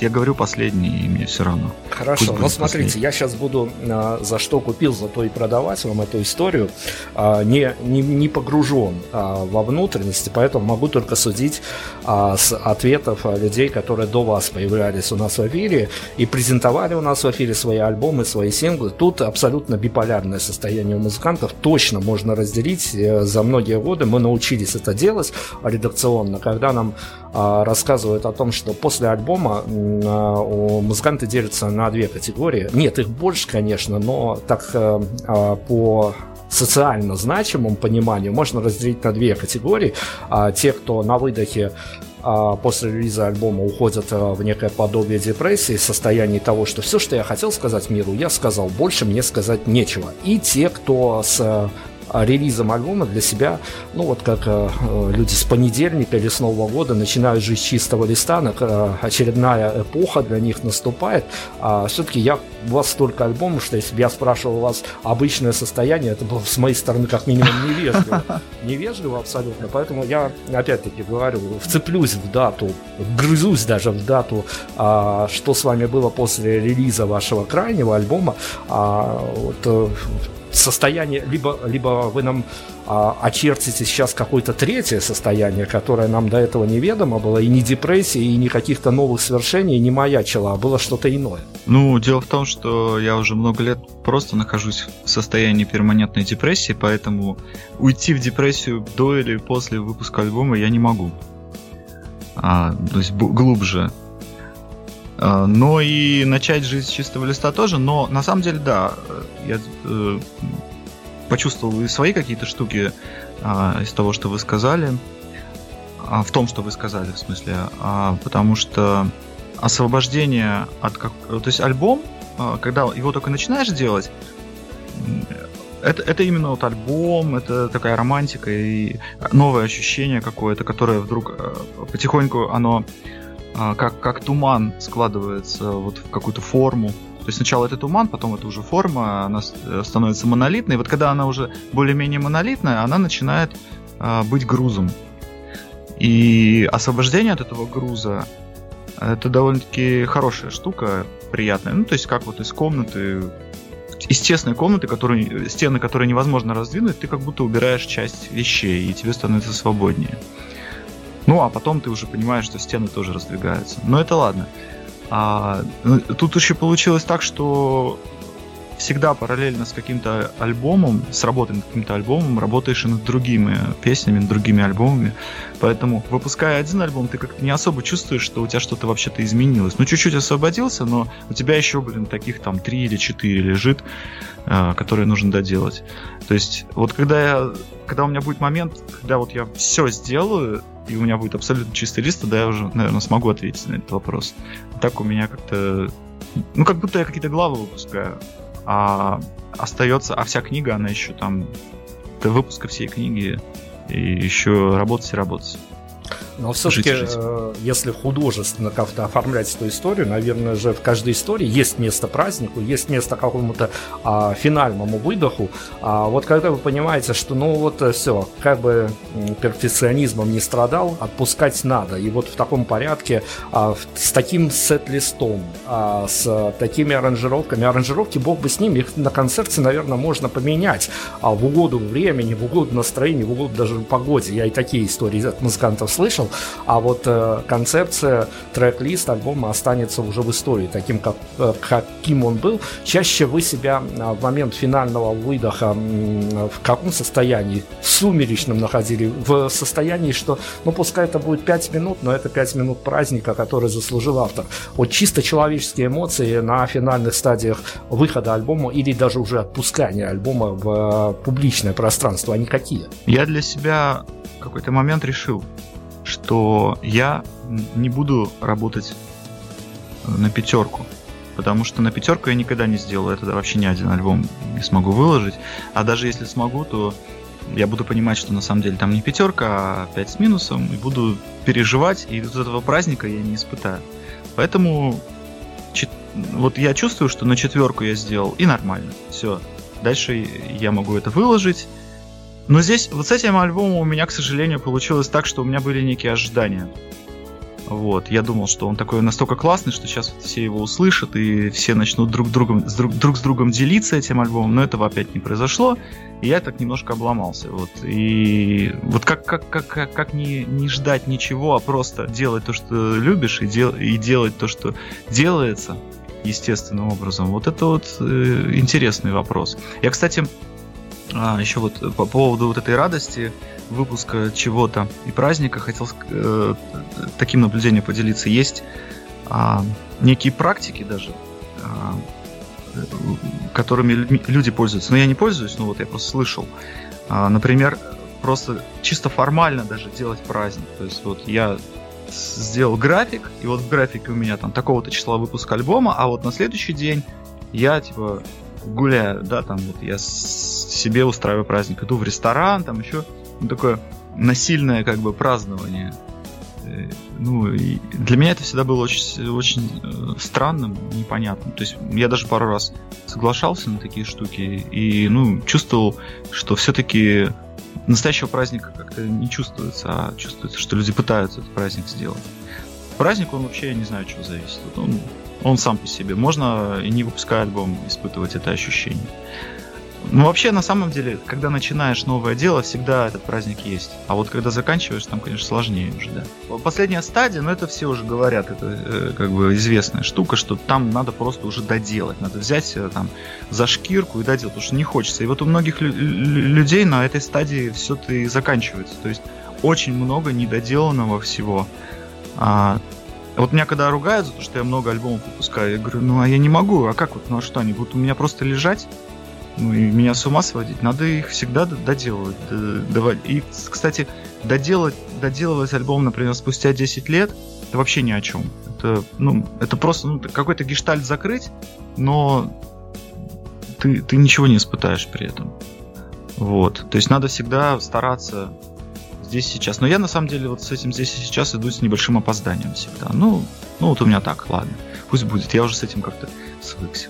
Я говорю последний, и мне все равно. Хорошо, но смотрите, последний. я сейчас буду а, за что купил, за то и продавать вам эту историю. А, не, не, не погружен а, во внутренности, поэтому могу только судить а, с ответов а, людей, которые до вас появлялись у нас в эфире и презентовали у нас в эфире свои альбомы, свои синглы. Тут абсолютно биполярное состояние у музыкантов. Точно можно разделить. Э, за многие годы мы научились это делать редакционно, когда нам а, рассказывают о том, что после альбома музыканты делятся на две категории. Нет, их больше, конечно, но так э, а, по социально значимому пониманию можно разделить на две категории. А, те, кто на выдохе после релиза альбома уходят э, в некое подобие депрессии, состояние того, что все, что я хотел сказать миру, я сказал, больше мне сказать нечего. И те, кто с релизом альбома для себя, ну вот как люди с понедельника или с Нового года начинают жить с чистого листа, очередная эпоха для них наступает. А все-таки я у вас столько альбомов, что если бы я спрашивал у вас обычное состояние, это было с моей стороны как минимум невежливо. *laughs* Невежливо абсолютно. Поэтому я опять-таки говорю, вцеплюсь в дату, грызусь даже в дату, а, что с вами было после релиза вашего крайнего альбома. А, вот, э, состояние, либо, либо вы нам а, очертите сейчас какое-то третье состояние, которое нам до этого неведомо было, и не депрессия, и не каких-то новых свершений не маячило, а было что-то иное. Ну, дело в том, что я уже много лет просто нахожусь в состоянии перманентной депрессии, поэтому уйти в депрессию до или после выпуска альбома я не могу. А, то есть глубже. А, но и начать жизнь с чистого листа тоже, но на самом деле, да, я э, почувствовал и свои какие-то штуки а, из того, что вы сказали, а, в том, что вы сказали, в смысле, потому что освобождение от как, то есть альбом, когда его только начинаешь делать, это, это именно вот альбом, это такая романтика и новое ощущение какое-то, которое вдруг а, потихоньку оно как, как туман складывается вот в какую-то форму, то есть сначала это туман, потом это уже форма, она э, становится монолитной. И вот когда она уже более-менее монолитная, она начинает э, быть грузом. И освобождение от этого груза это довольно-таки хорошая штука, приятная. Ну, то есть как вот из комнаты, из тесной комнаты, которые, стены, которые невозможно раздвинуть, ты как будто убираешь часть вещей, и тебе становится свободнее. Ну, а потом ты уже понимаешь, что стены тоже раздвигаются. Но это ладно. А, ну, тут еще получилось так, что всегда параллельно с каким-то альбомом, с работой над каким-то альбомом, работаешь и над другими песнями, над другими альбомами. Поэтому, выпуская один альбом, ты как-то не особо чувствуешь, что у тебя что-то вообще-то изменилось. Ну, чуть-чуть освободился, но у тебя еще, блин, таких там три или четыре лежит, э, которые нужно доделать. То есть, вот когда я, когда у меня будет момент, когда вот я все сделаю, и у меня будет абсолютно чистый лист, тогда я уже, наверное, смогу ответить на этот вопрос. Так у меня как-то... Ну, как будто я какие-то главы выпускаю, а остается... А вся книга, она еще там... До выпуска всей книги и еще работать и работать. Но все-таки, э, если художественно как-то оформлять эту историю, наверное же в каждой истории есть место празднику, есть место какому-то а, финальному выдоху. А вот когда вы понимаете, что ну вот э, все, как бы перфекционизмом не страдал, отпускать надо. И вот в таком порядке, а, с таким сет-листом, а, с такими аранжировками, аранжировки, бог бы с ними, их на концерте, наверное, можно поменять а, в угоду времени, в угоду настроению, в угоду даже погоде. Я и такие истории от музыкантов слышал слышал, а вот э, концепция, трек-лист альбома останется уже в истории, таким, как, э, каким он был. Чаще вы себя э, в момент финального выдоха э, в каком состоянии? Сумеречном находили, в состоянии, что, ну, пускай это будет 5 минут, но это 5 минут праздника, который заслужил автор. Вот чисто человеческие эмоции на финальных стадиях выхода альбома или даже уже отпускания альбома в э, публичное пространство, они какие? Я для себя в какой-то момент решил, что я не буду работать на пятерку. Потому что на пятерку я никогда не сделаю. Это вообще ни один альбом не смогу выложить. А даже если смогу, то я буду понимать, что на самом деле там не пятерка, а пять с минусом, и буду переживать, и вот этого праздника я не испытаю. Поэтому вот я чувствую, что на четверку я сделал, и нормально. Все. Дальше я могу это выложить, но здесь, вот с этим альбомом у меня, к сожалению, получилось так, что у меня были некие ожидания. Вот, я думал, что он такой настолько классный, что сейчас все его услышат и все начнут друг, другом, с друг, друг с другом делиться этим альбомом, но этого опять не произошло, и я так немножко обломался. Вот, и вот как, как, как, как, как не, не ждать ничего, а просто делать то, что любишь, и, дел, и делать то, что делается естественным образом, вот это вот э, интересный вопрос. Я, кстати, а, еще вот по поводу вот этой радости выпуска чего-то и праздника хотел э, таким наблюдением поделиться. Есть а, некие практики даже, а, которыми люди пользуются. Но я не пользуюсь, но вот я просто слышал. А, например, просто чисто формально даже делать праздник. То есть вот я сделал график, и вот в графике у меня там такого-то числа выпуска альбома, а вот на следующий день я типа гуляю, да, там вот я себе устраиваю праздник, иду в ресторан, там еще ну, такое насильное как бы празднование. Э, ну, и для меня это всегда было очень, очень э, странным, непонятным. То есть я даже пару раз соглашался на такие штуки и, ну, чувствовал, что все-таки настоящего праздника как-то не чувствуется, а чувствуется, что люди пытаются этот праздник сделать. Праздник, он вообще, я не знаю, чего зависит. Он, он сам по себе. Можно и не выпуская альбом испытывать это ощущение. Ну, вообще, на самом деле, когда начинаешь новое дело, всегда этот праздник есть. А вот когда заканчиваешь, там, конечно, сложнее уже, да. Последняя стадия, но ну, это все уже говорят, это э, как бы известная штука, что там надо просто уже доделать. Надо взять э, там за шкирку и доделать, потому что не хочется. И вот у многих лю- людей на этой стадии все это и заканчивается. То есть очень много недоделанного всего. А, вот меня когда ругают за то, что я много альбомов выпускаю, я говорю, ну а я не могу, а как вот, ну а что, они будут у меня просто лежать? ну, и меня с ума сводить. Надо их всегда доделывать. И, кстати, доделать, доделывать альбом, например, спустя 10 лет, это вообще ни о чем. Это, ну, это просто ну, какой-то гештальт закрыть, но ты, ты ничего не испытаешь при этом. Вот. То есть надо всегда стараться здесь сейчас. Но я на самом деле вот с этим здесь и сейчас иду с небольшим опозданием всегда. Ну, ну вот у меня так, ладно. Пусть будет. Я уже с этим как-то свыкся.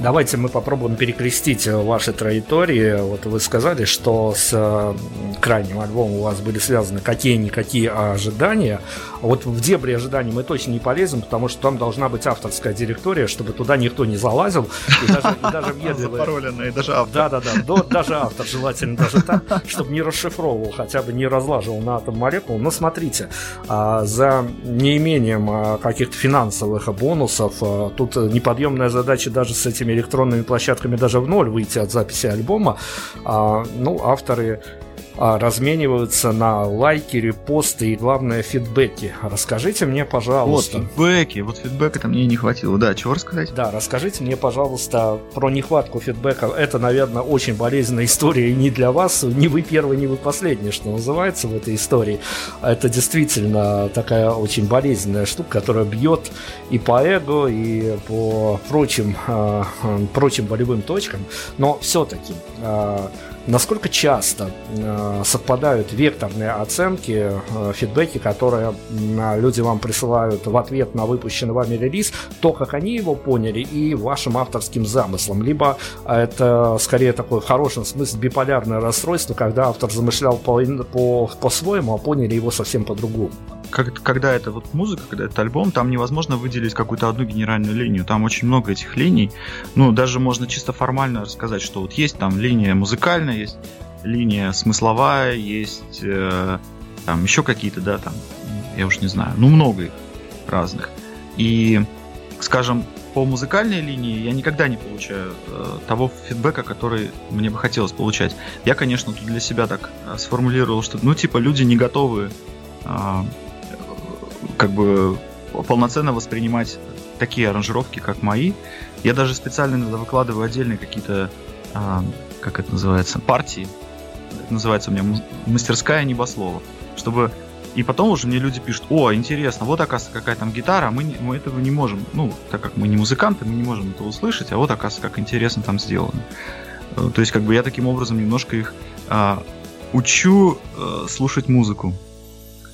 Давайте мы попробуем перекрестить ваши траектории. Вот вы сказали, что с э, крайним альбомом у вас были связаны какие-никакие ожидания. Вот в дебри ожиданий мы точно не полезем, потому что там должна быть авторская директория, чтобы туда никто не залазил. И даже, и даже *laughs* въедливые... даже автор. Да-да-да, даже автор желательно даже так, чтобы не расшифровывал, хотя бы не разлаживал на атом молекул. Но смотрите, а, за неимением а, каких-то финансовых бонусов а, тут неподъемная задача даже с этими электронными площадками даже в ноль выйти от записи альбома. Ну, авторы а, размениваются на лайки, репосты и, главное, фидбэки. Расскажите мне, пожалуйста... Вот фидбэки, вот фидбэка-то мне не хватило. Да, чего рассказать? Да, расскажите мне, пожалуйста, про нехватку фидбэка. Это, наверное, очень болезненная история и не для вас. Не вы первый, не вы последний, что называется в этой истории. Это действительно такая очень болезненная штука, которая бьет и по эго, и по прочим, э, прочим болевым точкам. Но все-таки э, Насколько часто э, совпадают векторные оценки, э, фидбэки, которые люди вам присылают в ответ на выпущенный вами релиз, то, как они его поняли, и вашим авторским замыслом? Либо это скорее такое в хорошем смысле биполярное расстройство, когда автор замышлял по, по, по-своему, а поняли его совсем по-другому? Как, когда это вот музыка, когда это альбом, там невозможно выделить какую-то одну генеральную линию. Там очень много этих линий. Ну, даже можно чисто формально рассказать, что вот есть там линия музыкальная, есть линия смысловая, есть э, там еще какие-то, да, там, я уж не знаю, ну, много их разных. И, скажем, по музыкальной линии я никогда не получаю э, того фидбэка, который мне бы хотелось получать. Я, конечно, тут для себя так э, сформулировал, что, ну, типа, люди не готовы э, как бы полноценно воспринимать такие аранжировки, как мои. Я даже специально иногда выкладываю отдельные какие-то, а, как это называется, партии. Это называется у меня мастерская небослова. Чтобы и потом уже мне люди пишут, о, интересно, вот оказывается какая там гитара, мы, мы этого не можем, ну, так как мы не музыканты, мы не можем это услышать, а вот оказывается как интересно там сделано. Э, то есть как бы я таким образом немножко их а, учу а, слушать музыку.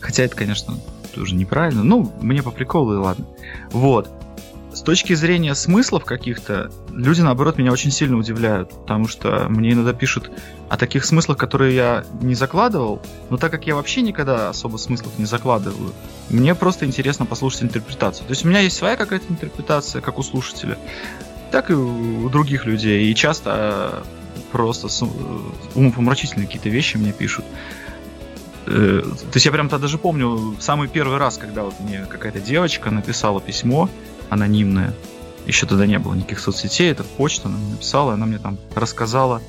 Хотя это, конечно, тоже неправильно. Ну, мне по приколу, и ладно. Вот. С точки зрения смыслов каких-то, люди, наоборот, меня очень сильно удивляют, потому что мне иногда пишут о таких смыслах, которые я не закладывал, но так как я вообще никогда особо смыслов не закладываю, мне просто интересно послушать интерпретацию. То есть у меня есть своя какая-то интерпретация, как у слушателя, так и у других людей, и часто просто умопомрачительные какие-то вещи мне пишут. Э, то есть я прям тогда даже помню самый первый раз, когда вот мне какая-то девочка написала письмо анонимное. Еще тогда не было никаких соцсетей, это почта она мне написала, она мне там рассказала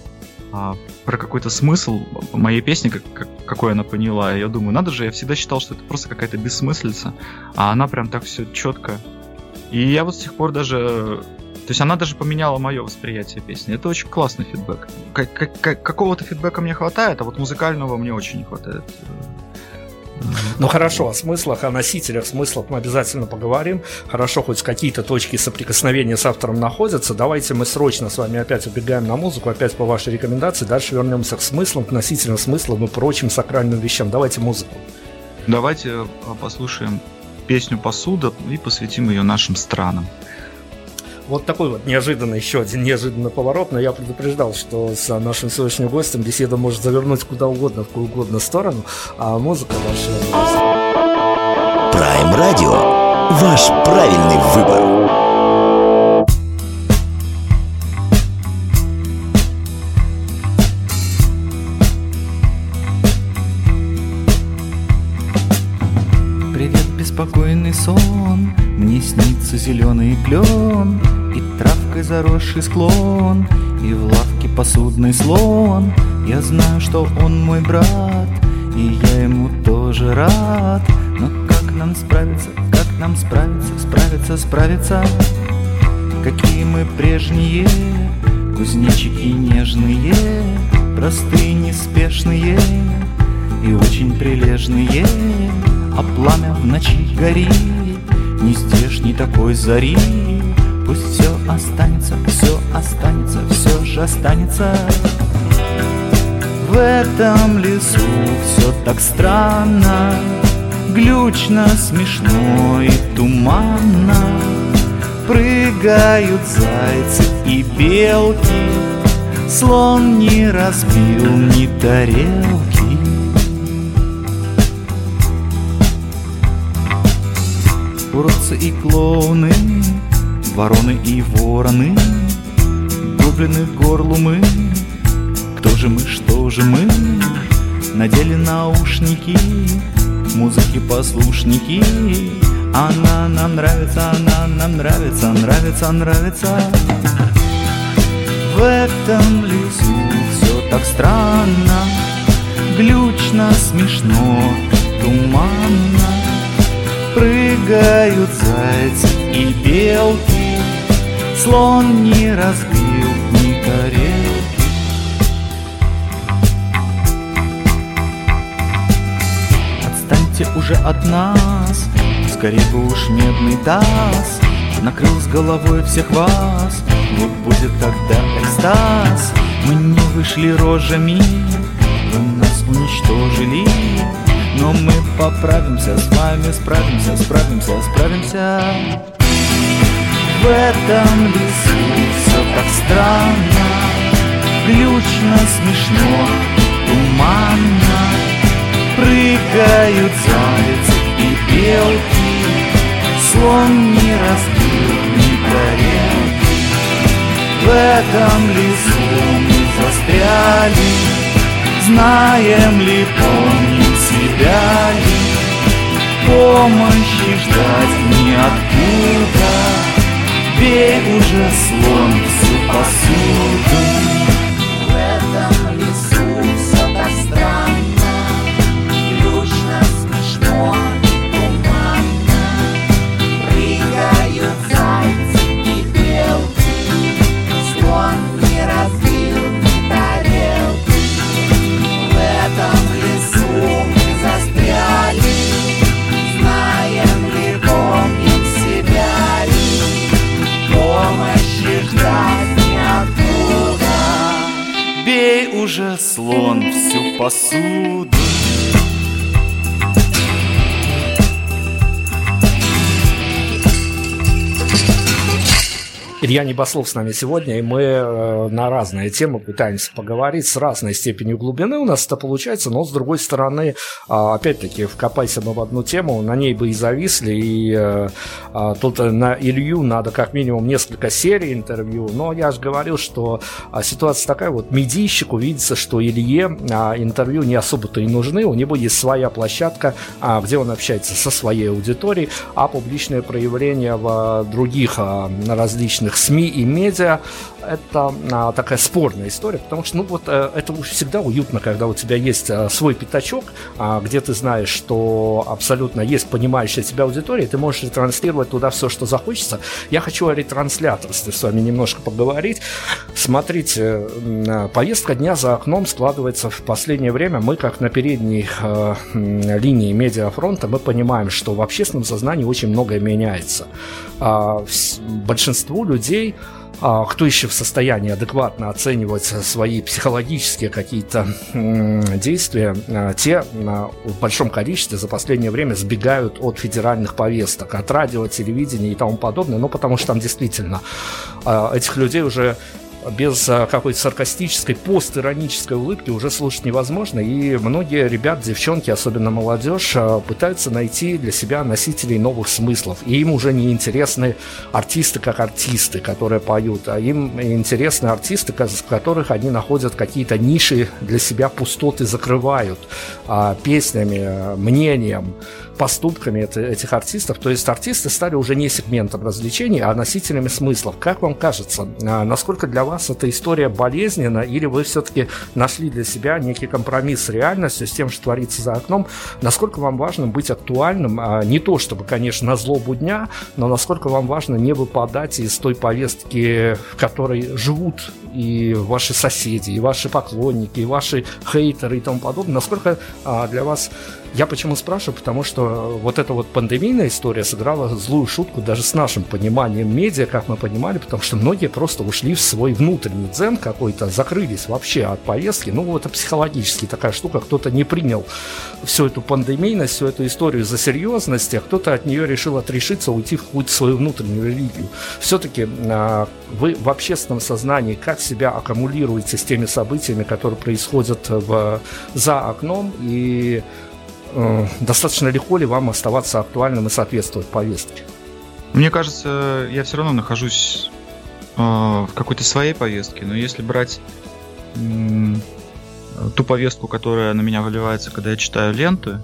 а, про какой-то смысл моей песни, как, как, какой она поняла. Я думаю, надо же, я всегда считал, что это просто какая-то бессмыслица, а она прям так все четко. И я вот с тех пор даже то есть она даже поменяла мое восприятие песни. Это очень классный фидбэк. Как, как, какого-то фидбэка мне хватает, а вот музыкального мне очень не хватает. Ну хорошо, о смыслах, о носителях смыслов мы обязательно поговорим. Хорошо, хоть какие-то точки соприкосновения с автором находятся. Давайте мы срочно с вами опять убегаем на музыку, опять по вашей рекомендации. Дальше вернемся к смыслам, к носителям смыслов и прочим сакральным вещам. Давайте музыку. Давайте э, послушаем песню «Посуда» и посвятим ее нашим странам. Вот такой вот неожиданный, еще один неожиданный поворот, но я предупреждал, что с нашим сегодняшним гостем беседа может завернуть куда угодно, в какую угодно сторону, а музыка ваша... Prime Radio. Ваш правильный выбор. беспокойный сон снится зеленый клен И травкой заросший склон И в лавке посудный слон. Я знаю, что он мой брат И я ему тоже рад. Но как нам справиться, как нам справиться, справиться, справиться? Какие мы прежние, кузнечики нежные Простые, неспешные и очень прилежные. А пламя в ночи горит Не здешней такой зари. Пусть все останется, все останется, все же останется. В этом лесу все так странно Глючно, смешно и туманно. Прыгают зайцы и белки Слон не разбил ни тарелки уродцы и клоуны, вороны и вороны, гоблины горлумы. Кто же мы, что же мы? Надели наушники, музыки послушники. Она нам нравится, она нам нравится, нравится, нравится. В этом лесу все так странно, глючно, смешно, туманно. Прыгают зайцы и белки Слон не разбил ни тарелки. Отстаньте уже от нас Скорее бы уж медный таз Накрыл с головой всех вас. Вот будет тогда экстаз Мы не вышли рожами Вы нас уничтожили но мы поправимся, с вами справимся, справимся, справимся. В этом лесу все так странно. Глючно, смешно, туманно. Прыгают зайцы и белки. Слон не разбил ни тарелки В этом лесу мы застряли. Знаем ли, помним себя ли Помощи ждать ниоткуда? Бей уже слон всю посуду Уже слон всю посуду Илья Небослов с нами сегодня, и мы э, на разные темы пытаемся поговорить с разной степенью глубины. У нас это получается, но с другой стороны, а, опять-таки, вкопайся мы в одну тему, на ней бы и зависли, и э, а, тут на Илью надо как минимум несколько серий интервью, но я же говорил, что а, ситуация такая, вот медийщику видится, что Илье интервью не особо-то и нужны, у него есть своя площадка, где он общается со своей аудиторией, а публичное проявление в других а, различных различных СМИ и медиа, это а, такая спорная история, потому что, ну вот, а, это уж всегда уютно, когда у тебя есть а, свой пятачок, а, где ты знаешь, что абсолютно есть понимающая тебя аудитория, ты можешь ретранслировать туда все, что захочется. Я хочу о ретрансляторстве с вами немножко поговорить. Смотрите, повестка дня за окном складывается в последнее время. Мы, как на передней э, линии медиафронта, мы понимаем, что в общественном сознании очень многое меняется. Э, большинству людей а, кто еще в состоянии адекватно оценивать свои психологические какие-то действия, а, те а, в большом количестве за последнее время сбегают от федеральных повесток, от радио, телевидения и тому подобное, ну, потому что там действительно этих людей уже без а, какой-то саркастической, постиронической улыбки уже слушать невозможно. И многие ребят, девчонки, особенно молодежь, а, пытаются найти для себя носителей новых смыслов. И им уже не интересны артисты как артисты, которые поют, а им интересны артисты, в которых они находят какие-то ниши для себя, пустоты закрывают а, песнями, мнением, поступками этих артистов. То есть артисты стали уже не сегментом развлечений, а носителями смыслов. Как вам кажется, насколько для вас эта история болезненна, или вы все-таки нашли для себя некий компромисс с реальностью, с тем, что творится за окном? Насколько вам важно быть актуальным? Не то, чтобы, конечно, на злобу дня, но насколько вам важно не выпадать из той повестки, в которой живут и ваши соседи, и ваши поклонники, и ваши хейтеры и тому подобное? Насколько для вас я почему спрашиваю? Потому что вот эта вот пандемийная история сыграла злую шутку даже с нашим пониманием медиа, как мы понимали, потому что многие просто ушли в свой внутренний дзен какой-то, закрылись вообще от повестки. Ну, это психологически такая штука. Кто-то не принял всю эту пандемийность, всю эту историю за серьезность, а кто-то от нее решил отрешиться, уйти в какую-то свою внутреннюю религию. Все-таки а, вы в общественном сознании как себя аккумулируете с теми событиями, которые происходят в, за окном, и Э, достаточно легко ли вам оставаться актуальным и соответствовать повестке? Мне кажется, я все равно нахожусь э, в какой-то своей повестке, но если брать э, ту повестку, которая на меня выливается, когда я читаю ленты,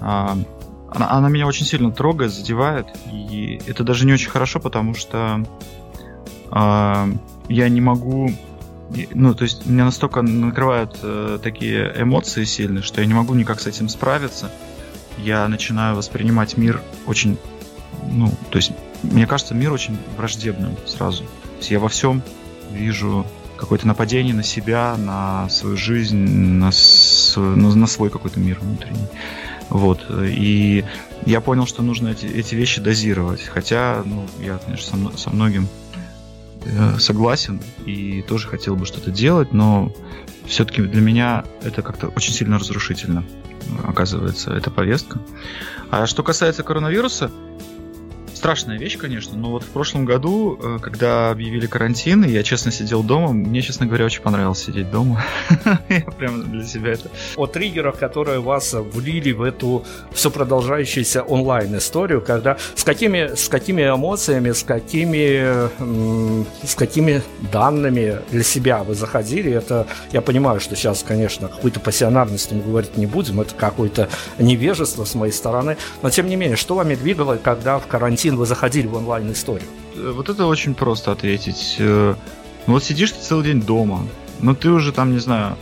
э, она, она меня очень сильно трогает, задевает, и это даже не очень хорошо, потому что э, я не могу ну, то есть меня настолько накрывают э, такие эмоции сильные, что я не могу никак с этим справиться. Я начинаю воспринимать мир очень, ну, то есть мне кажется мир очень враждебным сразу. То есть я во всем вижу какое-то нападение на себя, на свою жизнь, на, с, ну, на свой какой-то мир внутренний. Вот. И я понял, что нужно эти, эти вещи дозировать. Хотя, ну, я, конечно, со, со многим согласен и тоже хотел бы что-то делать, но все-таки для меня это как-то очень сильно разрушительно оказывается эта повестка. А что касается коронавируса, страшная вещь, конечно, но вот в прошлом году, э, когда объявили карантин, и я честно сидел дома, мне, честно говоря, очень понравилось сидеть дома. *laughs* я прям для себя это... О триггерах, которые вас влили в эту все продолжающуюся онлайн-историю, когда с какими, с какими эмоциями, с какими, с какими данными для себя вы заходили, это я понимаю, что сейчас, конечно, какой-то пассионарности мы говорить не будем, это какое-то невежество с моей стороны, но тем не менее, что вами двигало, когда в карантин один вы заходили в онлайн-историю? Э, вот это очень просто ответить. Э, ну вот сидишь ты целый день дома, но ты уже там, не знаю,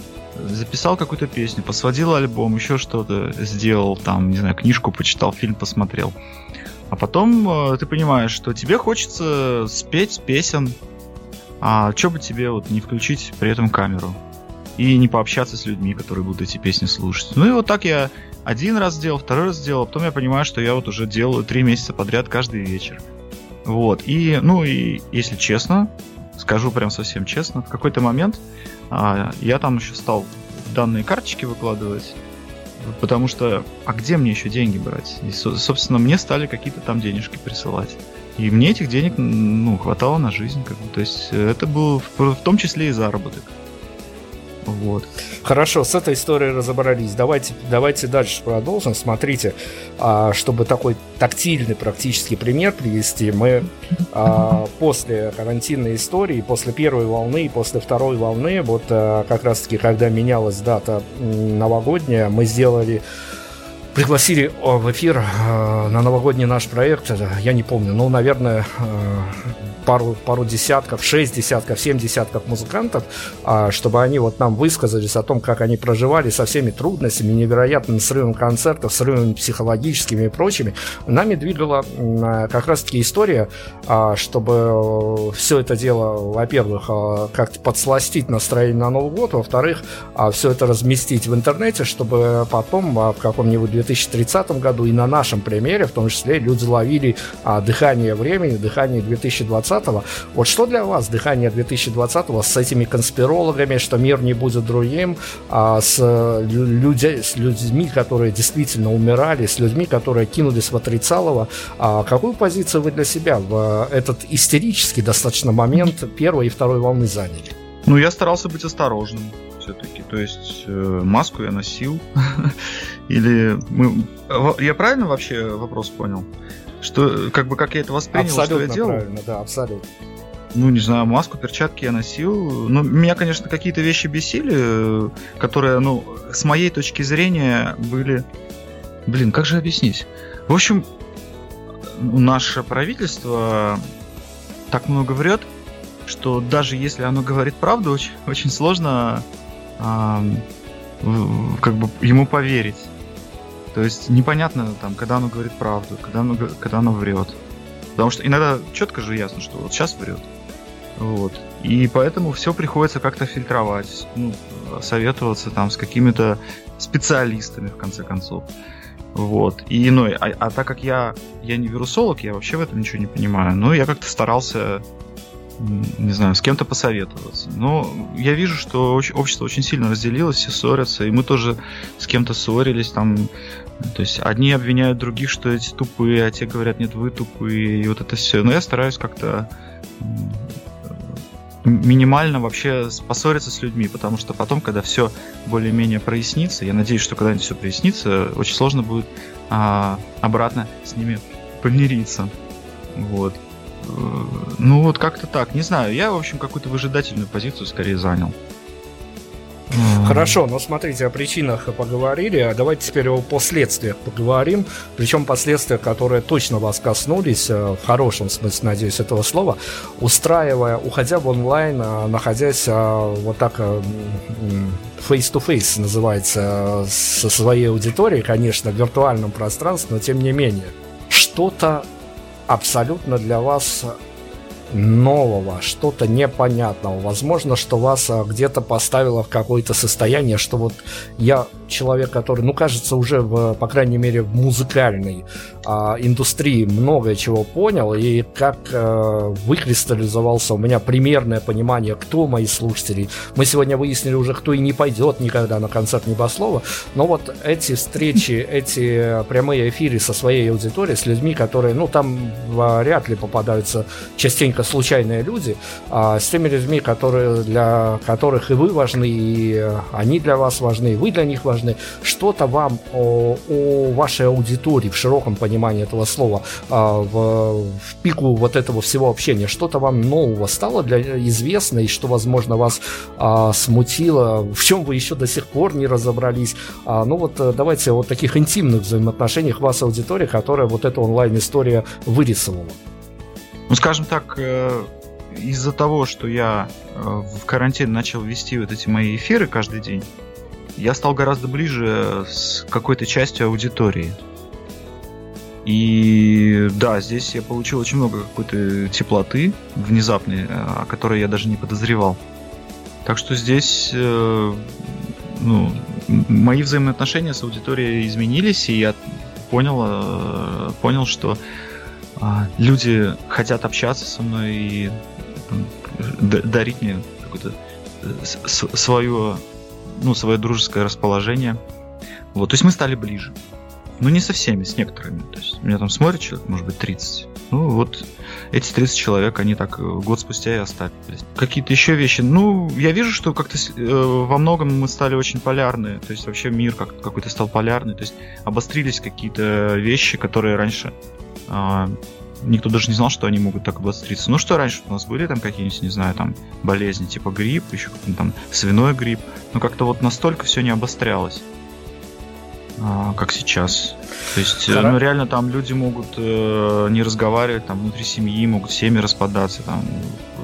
записал какую-то песню, посводил альбом, еще что-то сделал, там, не знаю, книжку почитал, фильм посмотрел. А потом э, ты понимаешь, что тебе хочется спеть песен, а что бы тебе вот не включить при этом камеру и не пообщаться с людьми, которые будут эти песни слушать. Ну и вот так я один раз сделал, второй раз сделал, потом я понимаю, что я вот уже делаю три месяца подряд каждый вечер. Вот. И, ну и, если честно, скажу прям совсем честно, в какой-то момент а, я там еще стал данные карточки выкладывать, потому что, а где мне еще деньги брать? И, собственно, мне стали какие-то там денежки присылать. И мне этих денег, ну, хватало на жизнь, как бы. То есть это был в, в том числе и заработок. Вот. Хорошо, с этой историей разобрались. Давайте, давайте дальше продолжим. Смотрите, а, чтобы такой тактильный практически пример привести, мы а, после карантинной истории, после первой волны и после второй волны, вот а, как раз-таки, когда менялась дата новогодняя, мы сделали пригласили в эфир на новогодний наш проект, я не помню, ну, наверное, пару, пару десятков, шесть десятков, семь десятков музыкантов, а, чтобы они вот нам высказались о том, как они проживали со всеми трудностями, невероятным срывом концертов, срывами психологическими и прочими. Нами двигала как раз-таки история, а, чтобы все это дело, во-первых, а, как-то подсластить настроение на Новый год, во-вторых, все это разместить в интернете, чтобы потом в каком-нибудь 2030 году и на нашем примере, в том числе, люди ловили дыхание времени, дыхание 2020 2020 Вот что для вас дыхание 2020 с этими конспирологами, что мир не будет другим, а с, люди, с людьми, которые действительно умирали, с людьми, которые кинулись в отрицалово, а какую позицию вы для себя в этот истерический достаточно момент первой и второй волны заняли? Ну, я старался быть осторожным все-таки. То есть э, маску я носил. *laughs* Или мы... Я правильно вообще вопрос понял? Что, как бы, как я это воспринял, абсолютно что я делал? правильно, да, абсолютно. Ну, не знаю, маску, перчатки я носил. Ну, меня, конечно, какие-то вещи бесили, которые, ну, с моей точки зрения были... Блин, как же объяснить? В общем, наше правительство так много врет, что даже если оно говорит правду, очень, очень сложно как бы ему поверить. То есть непонятно, там, когда оно говорит правду, когда оно, когда оно врет. Потому что иногда четко же ясно, что вот сейчас врет. Вот. И поэтому все приходится как-то фильтровать, ну, советоваться там с какими-то специалистами, в конце концов. Вот. И, ну, а, а так как я, я не вирусолог, я вообще в этом ничего не понимаю, но я как-то старался не знаю, с кем-то посоветоваться. Но я вижу, что общество очень сильно разделилось, все ссорятся, и мы тоже с кем-то ссорились, там, то есть одни обвиняют других, что эти тупые, а те говорят, нет, вы тупые, и вот это все. Но я стараюсь как-то минимально вообще поссориться с людьми, потому что потом, когда все более-менее прояснится, я надеюсь, что когда-нибудь все прояснится, очень сложно будет а, обратно с ними помириться. Вот. Э, ну вот как-то так, не знаю. Я, в общем, какую-то выжидательную позицию скорее занял. Хорошо, но смотрите, о причинах поговорили, а давайте теперь о последствиях поговорим. Причем последствия, которые точно вас коснулись, э, в хорошем смысле, надеюсь, этого слова, устраивая, уходя в онлайн, а, находясь а, вот так face-to-face, называется, со своей аудиторией, конечно, в виртуальном пространстве, но тем не менее. Что-то абсолютно для вас нового, что-то непонятного. Возможно, что вас а, где-то поставило в какое-то состояние, что вот я человек, который, ну, кажется, уже, в, по крайней мере, в музыкальной а, индустрии многое чего понял, и как а, выкристаллизовался у меня примерное понимание, кто мои слушатели. Мы сегодня выяснили уже, кто и не пойдет никогда на концерт Небослова, но вот эти встречи, *laughs* эти прямые эфиры со своей аудиторией, с людьми, которые, ну, там вряд ли попадаются частенько случайные люди, а с теми людьми, которые, для которых и вы важны, и они для вас важны, и вы для них важны. Что-то вам о, о вашей аудитории в широком понимании этого слова, а, в, в пику вот этого всего общения, что-то вам нового стало для известно, и что, возможно, вас а, смутило, в чем вы еще до сих пор не разобрались. А, ну вот э, давайте о таких интимных взаимоотношениях вас аудитории, которая вот эта онлайн-история вырисовала. Ну, скажем так, э, из-за того, что я э, в карантин начал вести вот эти мои эфиры каждый день, я стал гораздо ближе с какой-то частью аудитории. И да, здесь я получил очень много какой-то теплоты внезапной, о которой я даже не подозревал. Так что здесь э, ну, мои взаимоотношения с аудиторией изменились, и я понял, э, понял, что э, люди хотят общаться со мной и дарить мне какую-то свою ну, свое дружеское расположение. Вот, то есть мы стали ближе. Ну, не со всеми, с некоторыми. То есть меня там смотрит человек, может быть, 30. Ну, вот эти 30 человек, они так э, год спустя и остались. Какие-то еще вещи. Ну, я вижу, что как-то э, во многом мы стали очень полярны. То есть вообще мир как- какой-то стал полярный. То есть обострились какие-то вещи, которые раньше э, никто даже не знал, что они могут так обостриться. Ну что раньше у нас были там какие-нибудь, не знаю, там болезни типа грипп, еще какой-нибудь там свиной грипп, но как-то вот настолько все не обострялось. а, как сейчас. То есть, э, Хара- ну, реально там люди могут э, не разговаривать, там, внутри семьи могут семьи распадаться, там,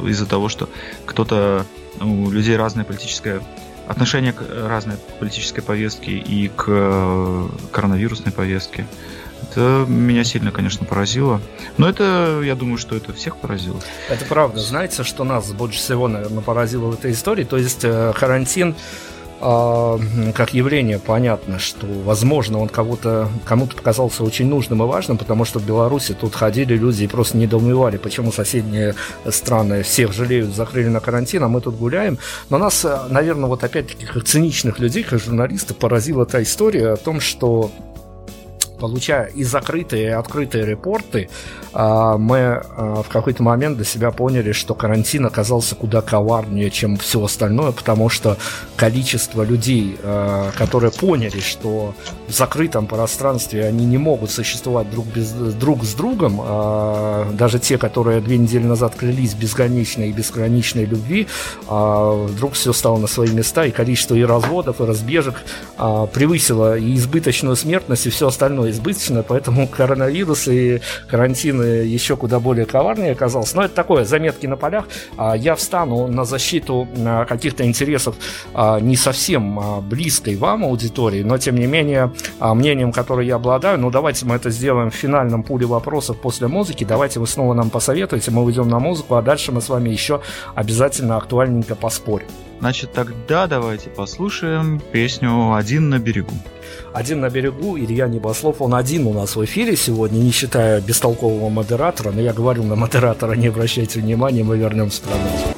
из-за того, что кто-то, ну, у людей разное политическое отношение к э, разной политической повестке и к э, коронавирусной повестке. Это меня сильно, конечно, поразило. Но это, я думаю, что это всех поразило. Это правда. Знаете, что нас больше всего, наверное, поразило в этой истории? То есть э, карантин а, м, как явление понятно, что, возможно, он кого-то, кому-то показался очень нужным и важным, потому что в Беларуси тут ходили люди и просто недоумевали, почему соседние страны всех жалеют, закрыли на карантин, а мы тут гуляем. Но нас, э, наверное, вот опять-таки, как циничных людей, как журналистов, поразила та история о том, что получая и закрытые, и открытые репорты, а, мы а, в какой-то момент для себя поняли, что карантин оказался куда коварнее, чем все остальное, потому что количество людей, а, которые поняли, что в закрытом пространстве они не могут существовать друг, без, друг с другом, даже те, которые две недели назад клялись безграничной и безграничной любви, вдруг все стало на свои места, и количество и разводов, и разбежек превысило и избыточную смертность, и все остальное избыточно, поэтому *laughs* коронавирус и карантин еще куда более коварнее оказался. Но это такое, заметки на полях. А, Я встану на защиту а, каких-то интересов а, не совсем близкой вам аудитории, но тем не менее мнением, которое я обладаю. Ну, давайте мы это сделаем в финальном пуле вопросов после музыки. Давайте вы снова нам посоветуете, мы уйдем на музыку, а дальше мы с вами еще обязательно актуальненько поспорим. Значит, тогда давайте послушаем песню «Один на берегу». Один на берегу, Илья Небослов, он один у нас в эфире сегодня, не считая бестолкового модератора, но я говорю на модератора, не обращайте внимания, мы вернемся продолжим.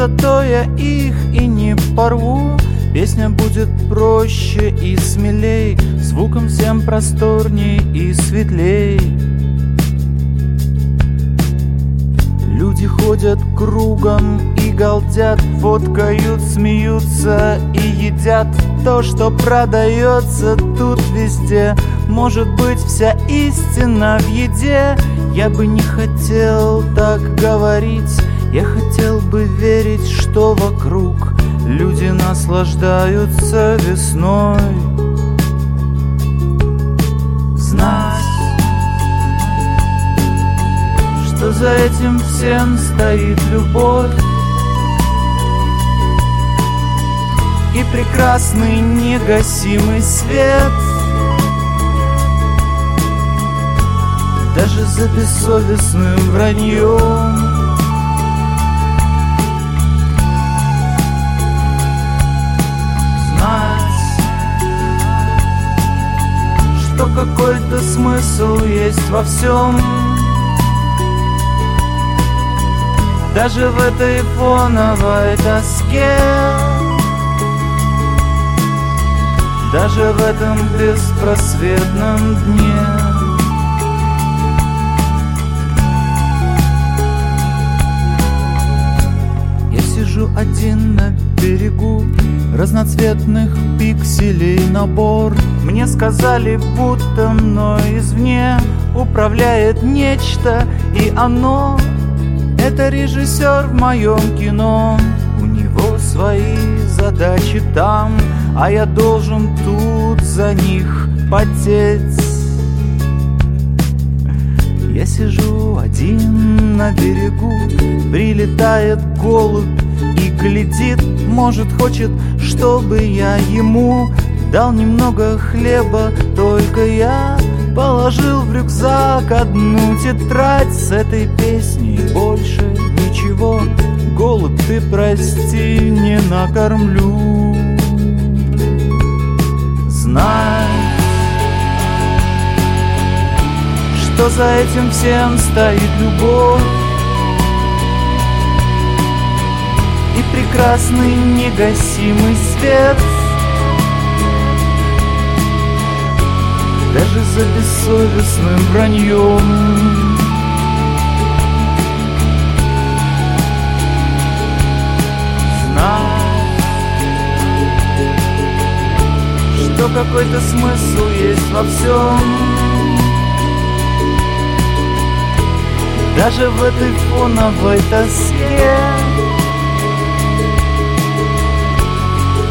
Зато я их и не порву. Песня будет проще и смелей, звуком всем просторней и светлей. Люди ходят кругом и галдят, фоткают, смеются и едят то, что продается тут везде. Может быть, вся истина в еде. Я бы не хотел так говорить, я хотел бы верить, что вокруг люди наслаждаются весной. Знать что за этим всем стоит любовь. И прекрасный негасимый свет. Даже за бессовестным враньем что какой-то смысл есть во всем. Даже в этой фоновой тоске. Даже в этом беспросветном дне. Я сижу один на берегу Разноцветных пикселей набор Мне сказали, будто мной извне Управляет нечто, и оно это режиссер в моем кино. У него свои задачи там А я должен тут за них потеть. Я сижу один на берегу Прилетает голубь и глядит Может хочет, чтобы я ему Дал немного хлеба, только я Положил в рюкзак одну тетрадь С этой песней. Больше ничего. Голубь, ты прости, не накормлю. Знай, что за этим всем стоит любовь. И прекрасный негасимый свет Даже за бессовестным враньем. Что какой-то смысл есть во всем. Даже в этой фоновой тоске.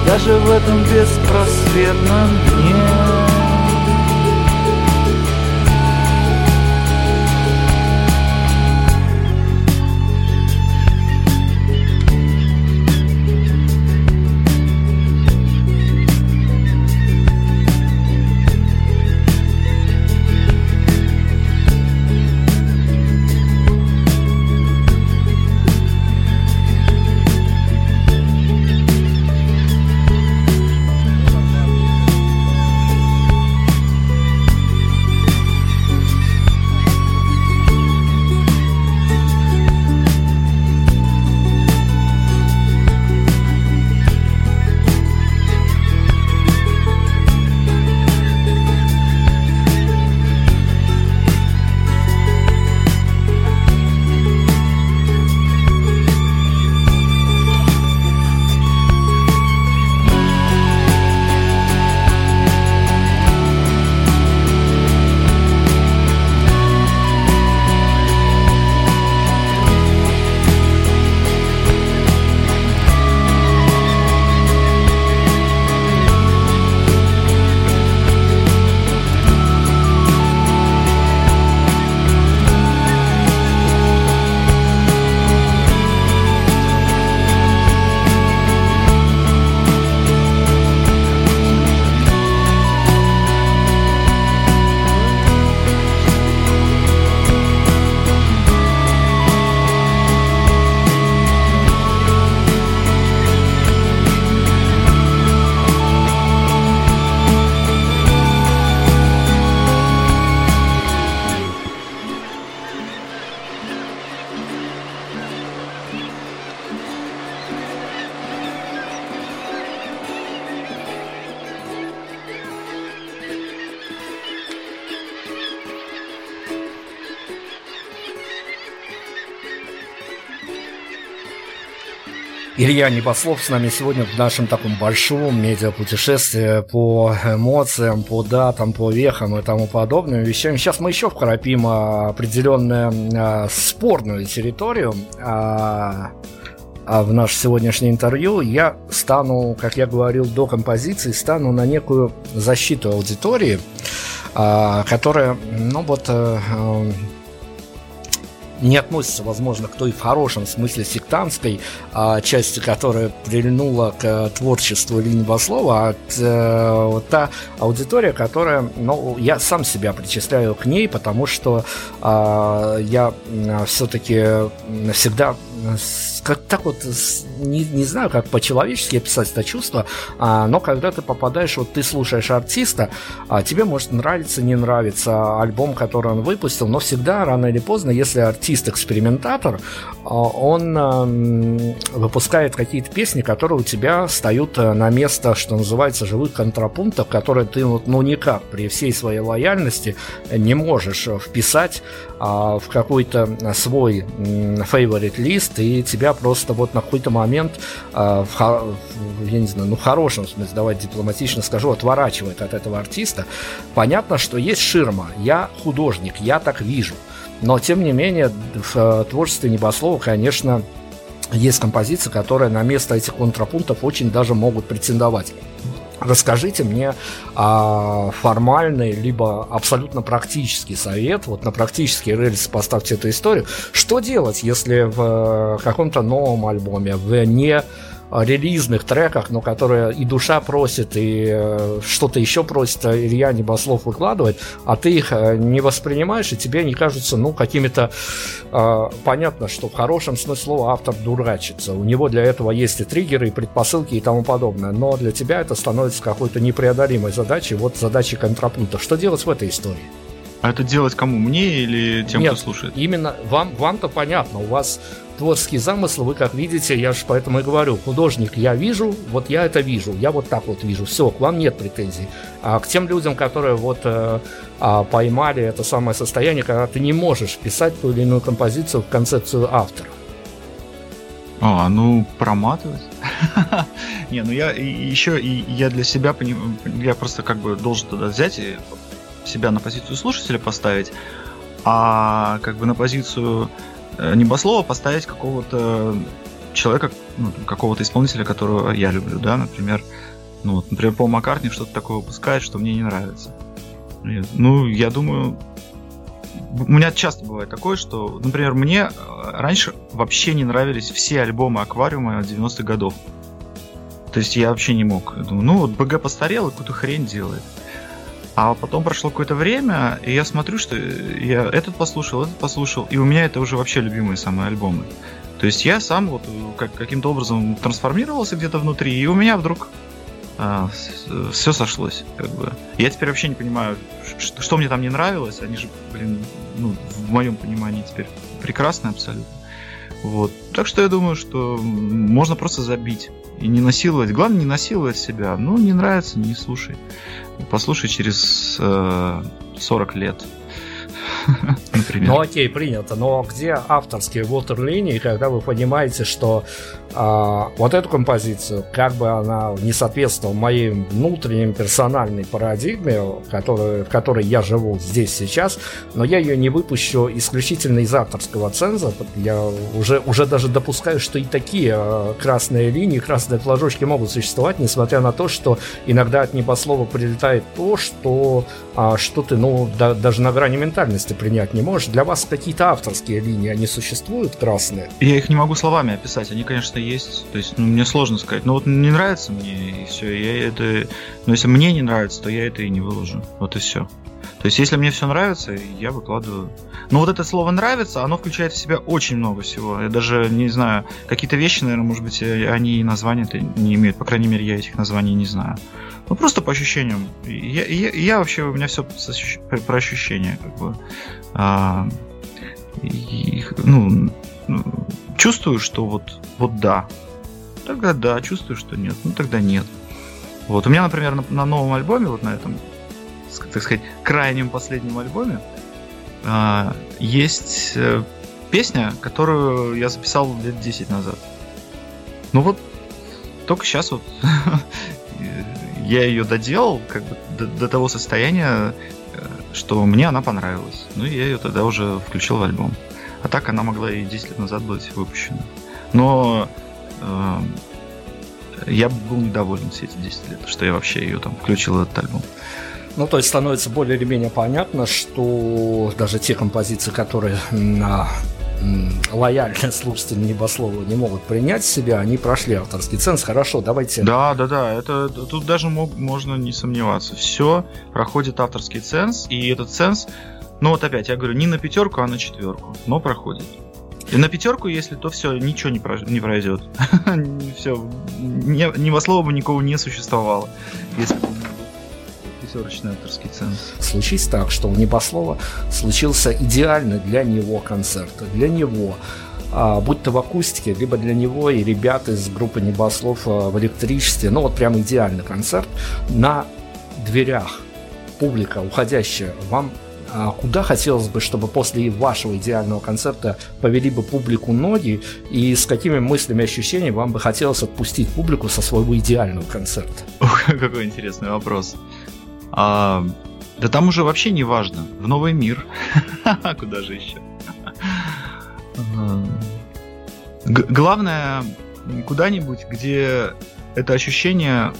Даже в этом беспросветном дне Илья Небослов с нами сегодня в нашем таком большом медиапутешествии по эмоциям, по датам, по вехам и тому подобным вещам. Сейчас мы еще вкрапим определенную а, спорную территорию. А, а в наше сегодняшнее интервью я стану, как я говорил до композиции, стану на некую защиту аудитории, а, которая, ну вот, э, не относится, возможно, к той в хорошем смысле сектантской а, части, которая прильнула к а, творчеству Ильи Небослова, а а, вот та аудитория, которая, ну, я сам себя причисляю к ней, потому что а, я все-таки всегда как так вот, не, не знаю, как по-человечески описать это чувство, а, но когда ты попадаешь, вот ты слушаешь артиста, а, тебе может нравиться, не нравится альбом, который он выпустил, но всегда, рано или поздно, если артист-экспериментатор, а, он а, выпускает какие-то песни, которые у тебя встают э, на место, что называется, живых контрапунктов, которые ты вот, ну никак при всей своей лояльности не можешь вписать а, в какой-то свой favorite лист, и тебя просто вот на какой-то момент, а, в, я не знаю, ну в хорошем смысле, давайте дипломатично скажу, отворачивает от этого артиста. Понятно, что есть ширма. Я художник, я так вижу. Но, тем не менее, в э, творчестве Небослова, конечно, есть композиции, которые на место этих контрапунктов очень даже могут претендовать. Расскажите мне а, формальный, либо абсолютно практический совет, вот на практический рельс поставьте эту историю. Что делать, если в э, каком-то новом альбоме, в не релизных треках, но которые и душа просит, и э, что-то еще просит а Илья Небослов выкладывает, а ты их э, не воспринимаешь, и тебе они кажутся, ну, какими-то... Э, понятно, что в хорошем смысле слова автор дурачится. У него для этого есть и триггеры, и предпосылки, и тому подобное. Но для тебя это становится какой-то непреодолимой задачей, вот задачей контрапункта. Что делать в этой истории? А это делать кому? Мне или тем, Нет, кто слушает? Именно вам, вам-то понятно, у вас творческий замысл, вы как видите, я же поэтому и говорю, художник я вижу, вот я это вижу, я вот так вот вижу, все, к вам нет претензий. А к тем людям, которые вот э, а, поймали это самое состояние, когда ты не можешь писать ту или иную композицию в концепцию автора. А, ну, проматывать. *laughs* Не, ну я еще и я для себя я просто как бы должен туда взять и себя на позицию слушателя поставить, а как бы на позицию небослова поставить какого-то человека, ну, какого-то исполнителя, которого я люблю, да, например, ну вот, например, Пол Маккартни что-то такое выпускает, что мне не нравится. Ну, я думаю, у меня часто бывает такое, что, например, мне э, раньше вообще не нравились все альбомы Аквариума 90-х годов. То есть я вообще не мог. Я думаю, ну вот БГ постарел и какую-то хрень делает. А потом прошло какое-то время, и я смотрю, что я этот послушал, этот послушал, и у меня это уже вообще любимые самые альбомы. То есть я сам вот как, каким-то образом трансформировался где-то внутри, и у меня вдруг а, все сошлось. Как бы. Я теперь вообще не понимаю, что мне там не нравилось. Они же, блин, ну, в моем понимании теперь прекрасны абсолютно. Вот. Так что я думаю, что можно просто забить и не насиловать. Главное, не насиловать себя. Ну, не нравится, не слушай. Послушай через э, 40 лет. *laughs* Например. Ну окей, принято. Но где авторские ватерлинии, когда вы понимаете, что а, вот эту композицию, как бы она не соответствовала моей внутренней персональной парадигме, который, в которой я живу здесь сейчас, но я ее не выпущу исключительно из авторского ценза. Я уже, уже даже допускаю, что и такие а, красные линии, красные флажочки могут существовать, несмотря на то, что иногда от небослова прилетает то, что, а, что ты ну, да, даже на грани ментальности принять не можешь. Для вас какие-то авторские линии, они существуют красные? Я их не могу словами описать. Они, конечно, есть. То есть, ну, мне сложно сказать. Но вот не нравится мне, и все. Я это... Но если мне не нравится, то я это и не выложу. Вот и все. То есть, если мне все нравится, я выкладываю. Но вот это слово нравится, оно включает в себя очень много всего. Я даже не знаю, какие-то вещи, наверное, может быть, э, они и названия-то не имеют. По крайней мере, я этих названий не знаю. Ну, просто по ощущениям. Я, я, я вообще, у меня все про ощущения, как бы. А, и, ну, чувствую, что вот, вот да. Тогда да, чувствую, что нет. Ну, тогда нет. Вот, у меня, например, на, на новом альбоме, вот на этом, так сказать, крайнем последнем альбоме, а, есть э, песня, которую я записал лет 10 назад. Ну вот, только сейчас вот *laughs* я ее доделал как бы до, до того состояния, э, что мне она понравилась. Ну и я ее тогда уже включил в альбом. А так она могла и 10 лет назад быть выпущена. Но э, я был недоволен все эти 10 лет, что я вообще ее там включил в этот альбом. Ну, то есть становится более или менее понятно, что даже те композиции, которые на лояльные слушатели Небослова не могут принять себя, они прошли авторский ценз. Хорошо, давайте... Да, да, да, это тут даже мог, можно не сомневаться. Все проходит авторский ценз, и этот ценз, ну вот опять, я говорю, не на пятерку, а на четверку, но проходит. И на пятерку, если то все, ничего не, про, не пройдет. *laughs* все, Небослова бы никого не существовало, если пятерочный авторский ценз. Случись так, что у Небослова случился идеальный для него концерт. Для него а, будь то в акустике, либо для него и ребят из группы Небослов а, в электричестве, ну вот прям идеальный концерт на дверях публика уходящая вам а куда хотелось бы, чтобы после вашего идеального концерта повели бы публику ноги, и с какими мыслями и ощущениями вам бы хотелось отпустить публику со своего идеального концерта? Какой интересный вопрос. А, да там уже вообще не важно. В новый мир. *laughs* Куда же еще? главное, куда-нибудь, где это ощущение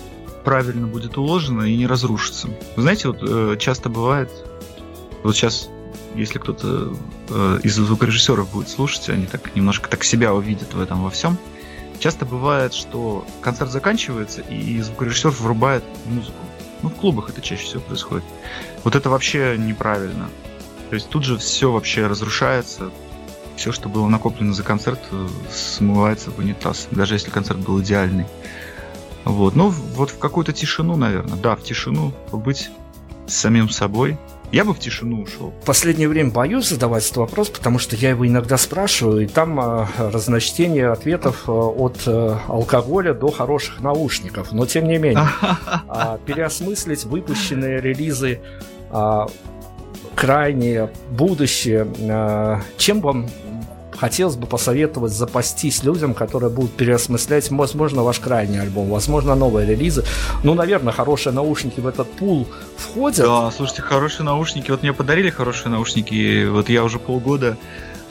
правильно будет уложено и не разрушится. Вы знаете, вот э, часто бывает, вот сейчас, если кто-то э, из звукорежиссеров будет слушать, они так немножко так себя увидят в этом во всем. Часто бывает, что концерт заканчивается, и звукорежиссер врубает музыку. Ну, в клубах это чаще всего происходит. Вот это вообще неправильно. То есть тут же все вообще разрушается, все, что было накоплено за концерт, э, смывается в унитаз, даже если концерт был идеальный. Вот, ну вот в какую-то тишину, наверное, да, в тишину побыть с самим собой. Я бы в тишину ушел. В последнее время боюсь задавать этот вопрос, потому что я его иногда спрашиваю, и там э, разночтение ответов э, от э, алкоголя до хороших наушников. Но тем не менее, э, *laughs* переосмыслить выпущенные релизы э, крайнее будущее. Э, чем вам хотелось бы посоветовать запастись людям, которые будут переосмыслять, возможно, ваш крайний альбом, возможно, новые релизы. Ну, наверное, хорошие наушники в этот пул входят. Да, слушайте, хорошие наушники. Вот мне подарили хорошие наушники, вот я уже полгода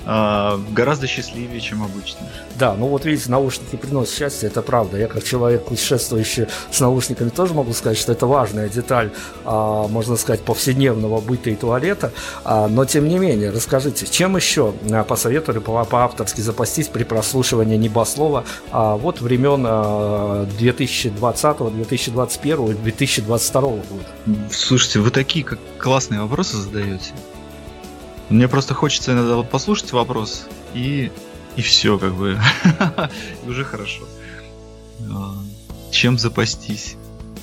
а, гораздо счастливее, чем обычно. Да, ну вот видите, наушники приносят счастье, это правда. Я как человек, путешествующий с наушниками, тоже могу сказать, что это важная деталь, а, можно сказать, повседневного быта и туалета. А, но тем не менее, расскажите, чем еще посоветовали по- по-авторски запастись при прослушивании небослова а, вот времен а, 2020, 2021, 2022 года? Слушайте, вы такие как классные вопросы задаете. Мне просто хочется иногда вот послушать вопрос и и все как бы *laughs* уже хорошо. А, Чем запастись?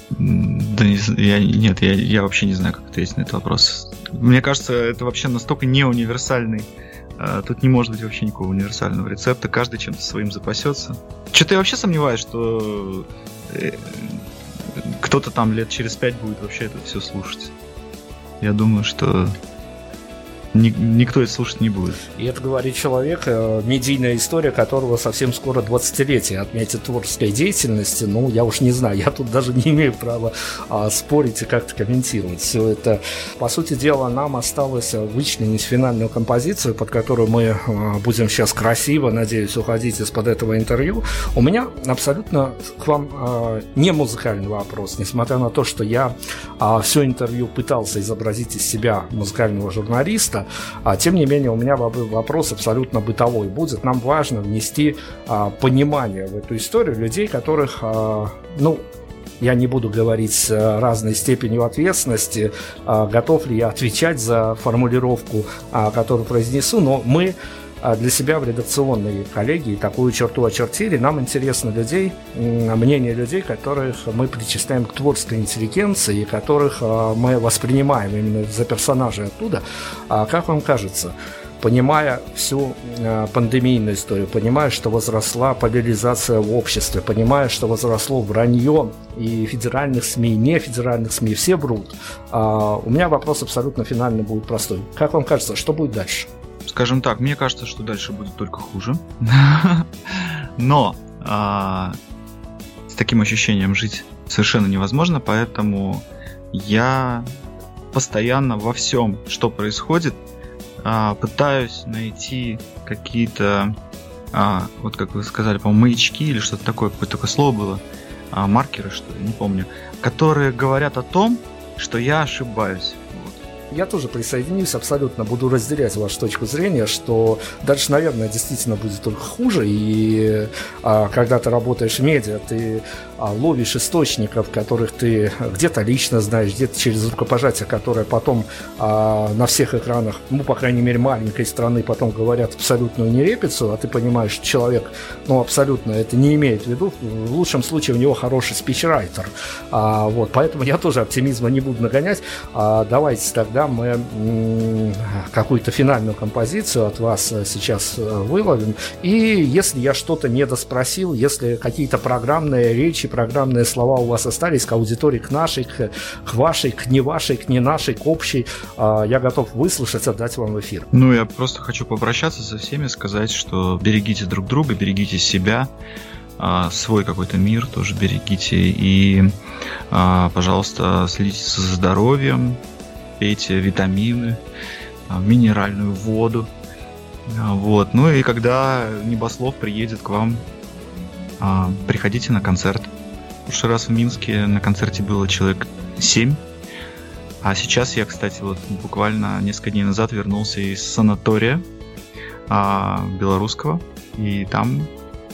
Да не, я, нет, я, я вообще не знаю, как ответить на этот вопрос. Мне кажется, это вообще настолько не универсальный. а, Тут не может быть вообще никакого универсального рецепта. Каждый чем-то своим запасется. Что-то я вообще сомневаюсь, что э, кто-то там лет через пять будет вообще это все слушать. Я думаю, что ни- никто это слушать не будет. И это говорит человек, э, медийная история которого совсем скоро 20-летие отметит творческой деятельности. Ну, я уж не знаю, я тут даже *laughs* не имею права а, спорить и как-то комментировать. Все это, по сути дела, нам осталось вычленить финальную композицию, под которую мы э, будем сейчас красиво, надеюсь, уходить из-под этого интервью. У меня абсолютно к вам э, не музыкальный вопрос, несмотря на то, что я все интервью пытался изобразить из себя музыкального журналиста, а, тем не менее, у меня вопрос абсолютно бытовой будет. Нам важно внести а, понимание в эту историю людей, которых, а, ну, я не буду говорить а, разной степенью ответственности, а, готов ли я отвечать за формулировку, а, которую произнесу, но мы для себя в редакционной коллегии такую черту очертили. Нам интересно людей, мнение людей, которых мы причисляем к творческой интеллигенции, которых а, мы воспринимаем именно за персонажей оттуда. А как вам кажется, понимая всю э, пандемийную историю, понимая, что возросла поляризация в обществе, понимая, что возросло вранье и федеральных СМИ, и нефедеральных СМИ, все врут, а, у меня вопрос абсолютно финальный будет простой. Как вам кажется, что будет дальше? Скажем так, мне кажется, что дальше будет только хуже. *laughs* Но а, с таким ощущением жить совершенно невозможно, поэтому я постоянно во всем, что происходит, а, пытаюсь найти какие-то, а, вот как вы сказали, по-моему, маячки или что-то такое, какое-то такое слово было, а, маркеры, что ли, не помню, которые говорят о том, что я ошибаюсь. Я тоже присоединюсь, абсолютно буду разделять вашу точку зрения, что дальше, наверное, действительно будет только хуже. И а, когда ты работаешь в медиа, ты ловишь источников, которых ты где-то лично знаешь, где-то через рукопожатие, которое потом а, на всех экранах, ну, по крайней мере, маленькой страны потом говорят абсолютную нерепицу, а ты понимаешь, что человек, ну, абсолютно это не имеет в виду. В лучшем случае у него хороший спичрайтер. А, вот, поэтому я тоже оптимизма не буду нагонять. А, давайте тогда мы какую-то финальную композицию от вас э, сейчас э, выловим. И если я что-то не доспросил, если какие-то программные речи, программные слова у вас остались к аудитории, к нашей, к, к вашей, к не вашей, к не нашей, к общей, а, я готов выслушать, отдать вам эфир. Ну, я просто хочу попрощаться со всеми, сказать, что берегите друг друга, берегите себя, а, свой какой-то мир тоже берегите. И, а, пожалуйста, следите за здоровьем, пейте витамины, минеральную воду. Вот. Ну и когда Небослов приедет к вам, приходите на концерт. Прошлый раз в Минске на концерте было человек 7. А сейчас я, кстати, вот буквально несколько дней назад вернулся из санатория а, белорусского. И там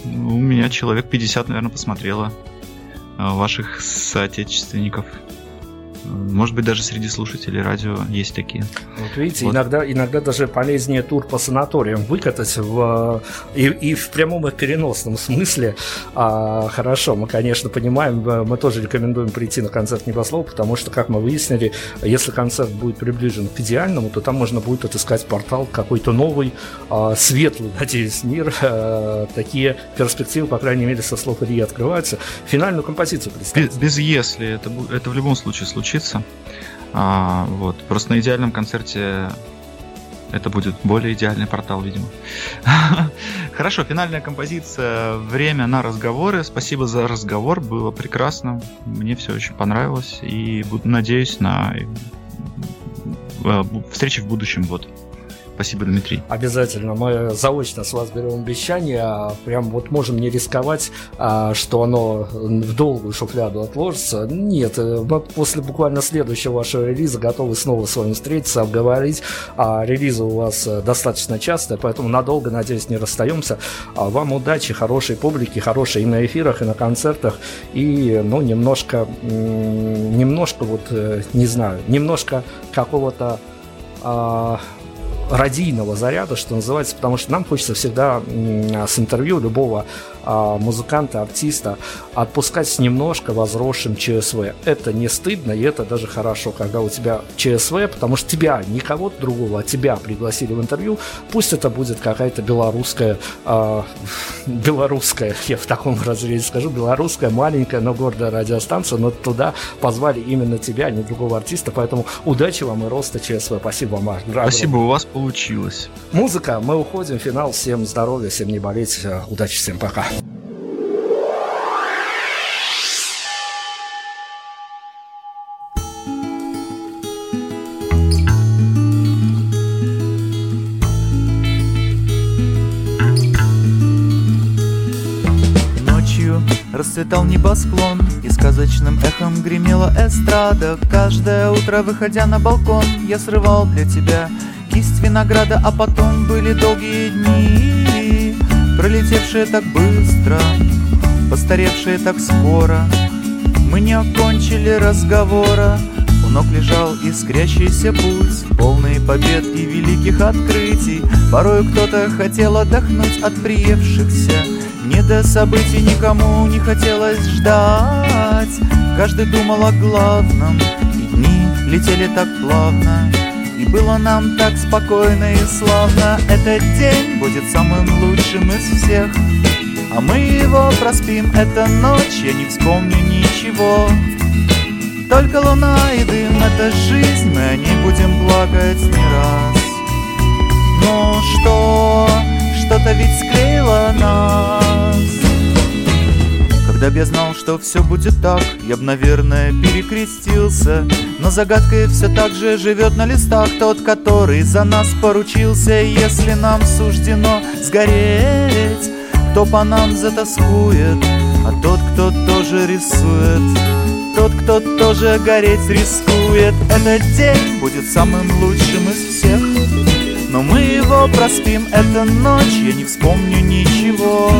ну, у меня человек 50, наверное, посмотрело а, ваших соотечественников. Может быть, даже среди слушателей радио есть такие. Вот видите, вот. Иногда, иногда даже полезнее тур по санаториям выкатать в, и, и в прямом и переносном смысле. А, хорошо, мы, конечно, понимаем, мы тоже рекомендуем прийти на концерт Небослова, потому что, как мы выяснили, если концерт будет приближен к идеальному, то там можно будет отыскать портал какой-то новый, а, светлый, *laughs* надеюсь, мир. А, такие перспективы, по крайней мере, со слов Ильи открываются. Финальную композицию представьте. Без, без «если», это, это в любом случае случится случится. А, вот. Просто на идеальном концерте это будет более идеальный портал, видимо. *laughs* Хорошо, финальная композиция «Время на разговоры». Спасибо за разговор, было прекрасно. Мне все очень понравилось. И буду, надеюсь на э, встречи в будущем. Вот. Спасибо, Дмитрий. Обязательно. Мы заочно с вас берем обещание. А прям вот можем не рисковать, а, что оно в долгую шуфляду отложится. Нет, э, мы после буквально следующего вашего релиза готовы снова с вами встретиться, обговорить. А релизы у вас э, достаточно часто, поэтому надолго, надеюсь, не расстаемся. Вам удачи, хорошей публики, хорошей и на эфирах, и на концертах. И, ну, немножко, немножко вот, э, не знаю, немножко какого-то радийного заряда, что называется, потому что нам хочется всегда с интервью любого музыканта, артиста отпускать немножко возросшим ЧСВ. Это не стыдно, и это даже хорошо, когда у тебя ЧСВ, потому что тебя, никого другого, а тебя пригласили в интервью, пусть это будет какая-то белорусская, э, *laughs* белорусская, я в таком разрезе скажу, белорусская маленькая, но гордая радиостанция, но туда позвали именно тебя, а не другого артиста, поэтому удачи вам и роста ЧСВ. Спасибо вам. Спасибо, у вас получилось. Музыка, мы уходим, финал, всем здоровья, всем не болеть, удачи, всем пока. Расцветал небосклон И сказочным эхом гремела эстрада. Каждое утро, выходя на балкон Я срывал для тебя кисть винограда А потом были долгие дни Пролетевшие так быстро Постаревшие так скоро. Мы не окончили разговора У ног лежал искрящийся путь Полный побед и великих открытий. Порой кто-то хотел отдохнуть от приевшихся не до событий никому не хотелось ждать. Каждый думал о главном И дни летели так плавно. И было нам так спокойно и славно. Этот день будет самым лучшим из всех. А мы его проспим, это ночь Я не вспомню ничего. Только луна и дым, это жизнь Мы о ней будем плакать не раз. Ну что, что-то ведь склеило нас Когда б я знал, что все будет так Я б, наверное, перекрестился. Но загадкой все так же живет на листах Тот, который за нас поручился. Если нам суждено сгореть Кто по нам затаскует. А тот, кто тоже рисует Тот, кто тоже гореть рискует. Этот день будет самым лучшим из всех. Но мы его проспим, это ночь, я не вспомню ничего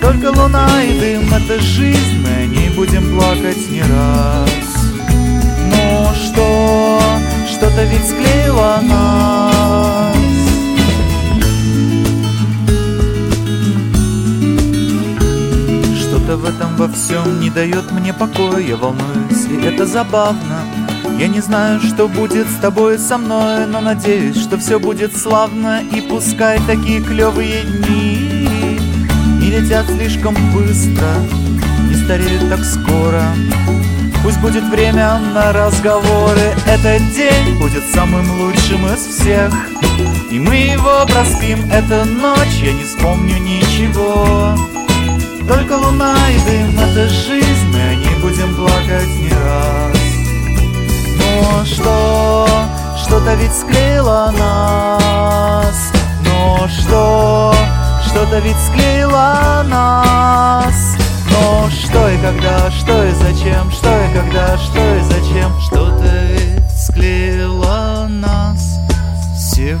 Только луна и дым, это жизнь, мы о ней будем плакать не раз. Ну что, что-то ведь склеило нас. Что-то в этом во всем не дает мне покоя, я волнуюсь, и это забавно? Я не знаю, что будет с тобой со мной, но надеюсь, что все будет славно. И пускай такие клевые дни летят слишком быстро, не стареют так скоро. Пусть будет время на разговоры Этот день будет самым лучшим из всех. И мы его проспим, это ночь, я не вспомню ничего. Только луна и дым, это жизнь, мы о ней будем плакать не раз. Но что, что-то ведь склеило нас. Но что, что-то ведь склеило нас. Но что и когда, что и зачем Что и когда, что и зачем Что-то ведь склеило нас. Всех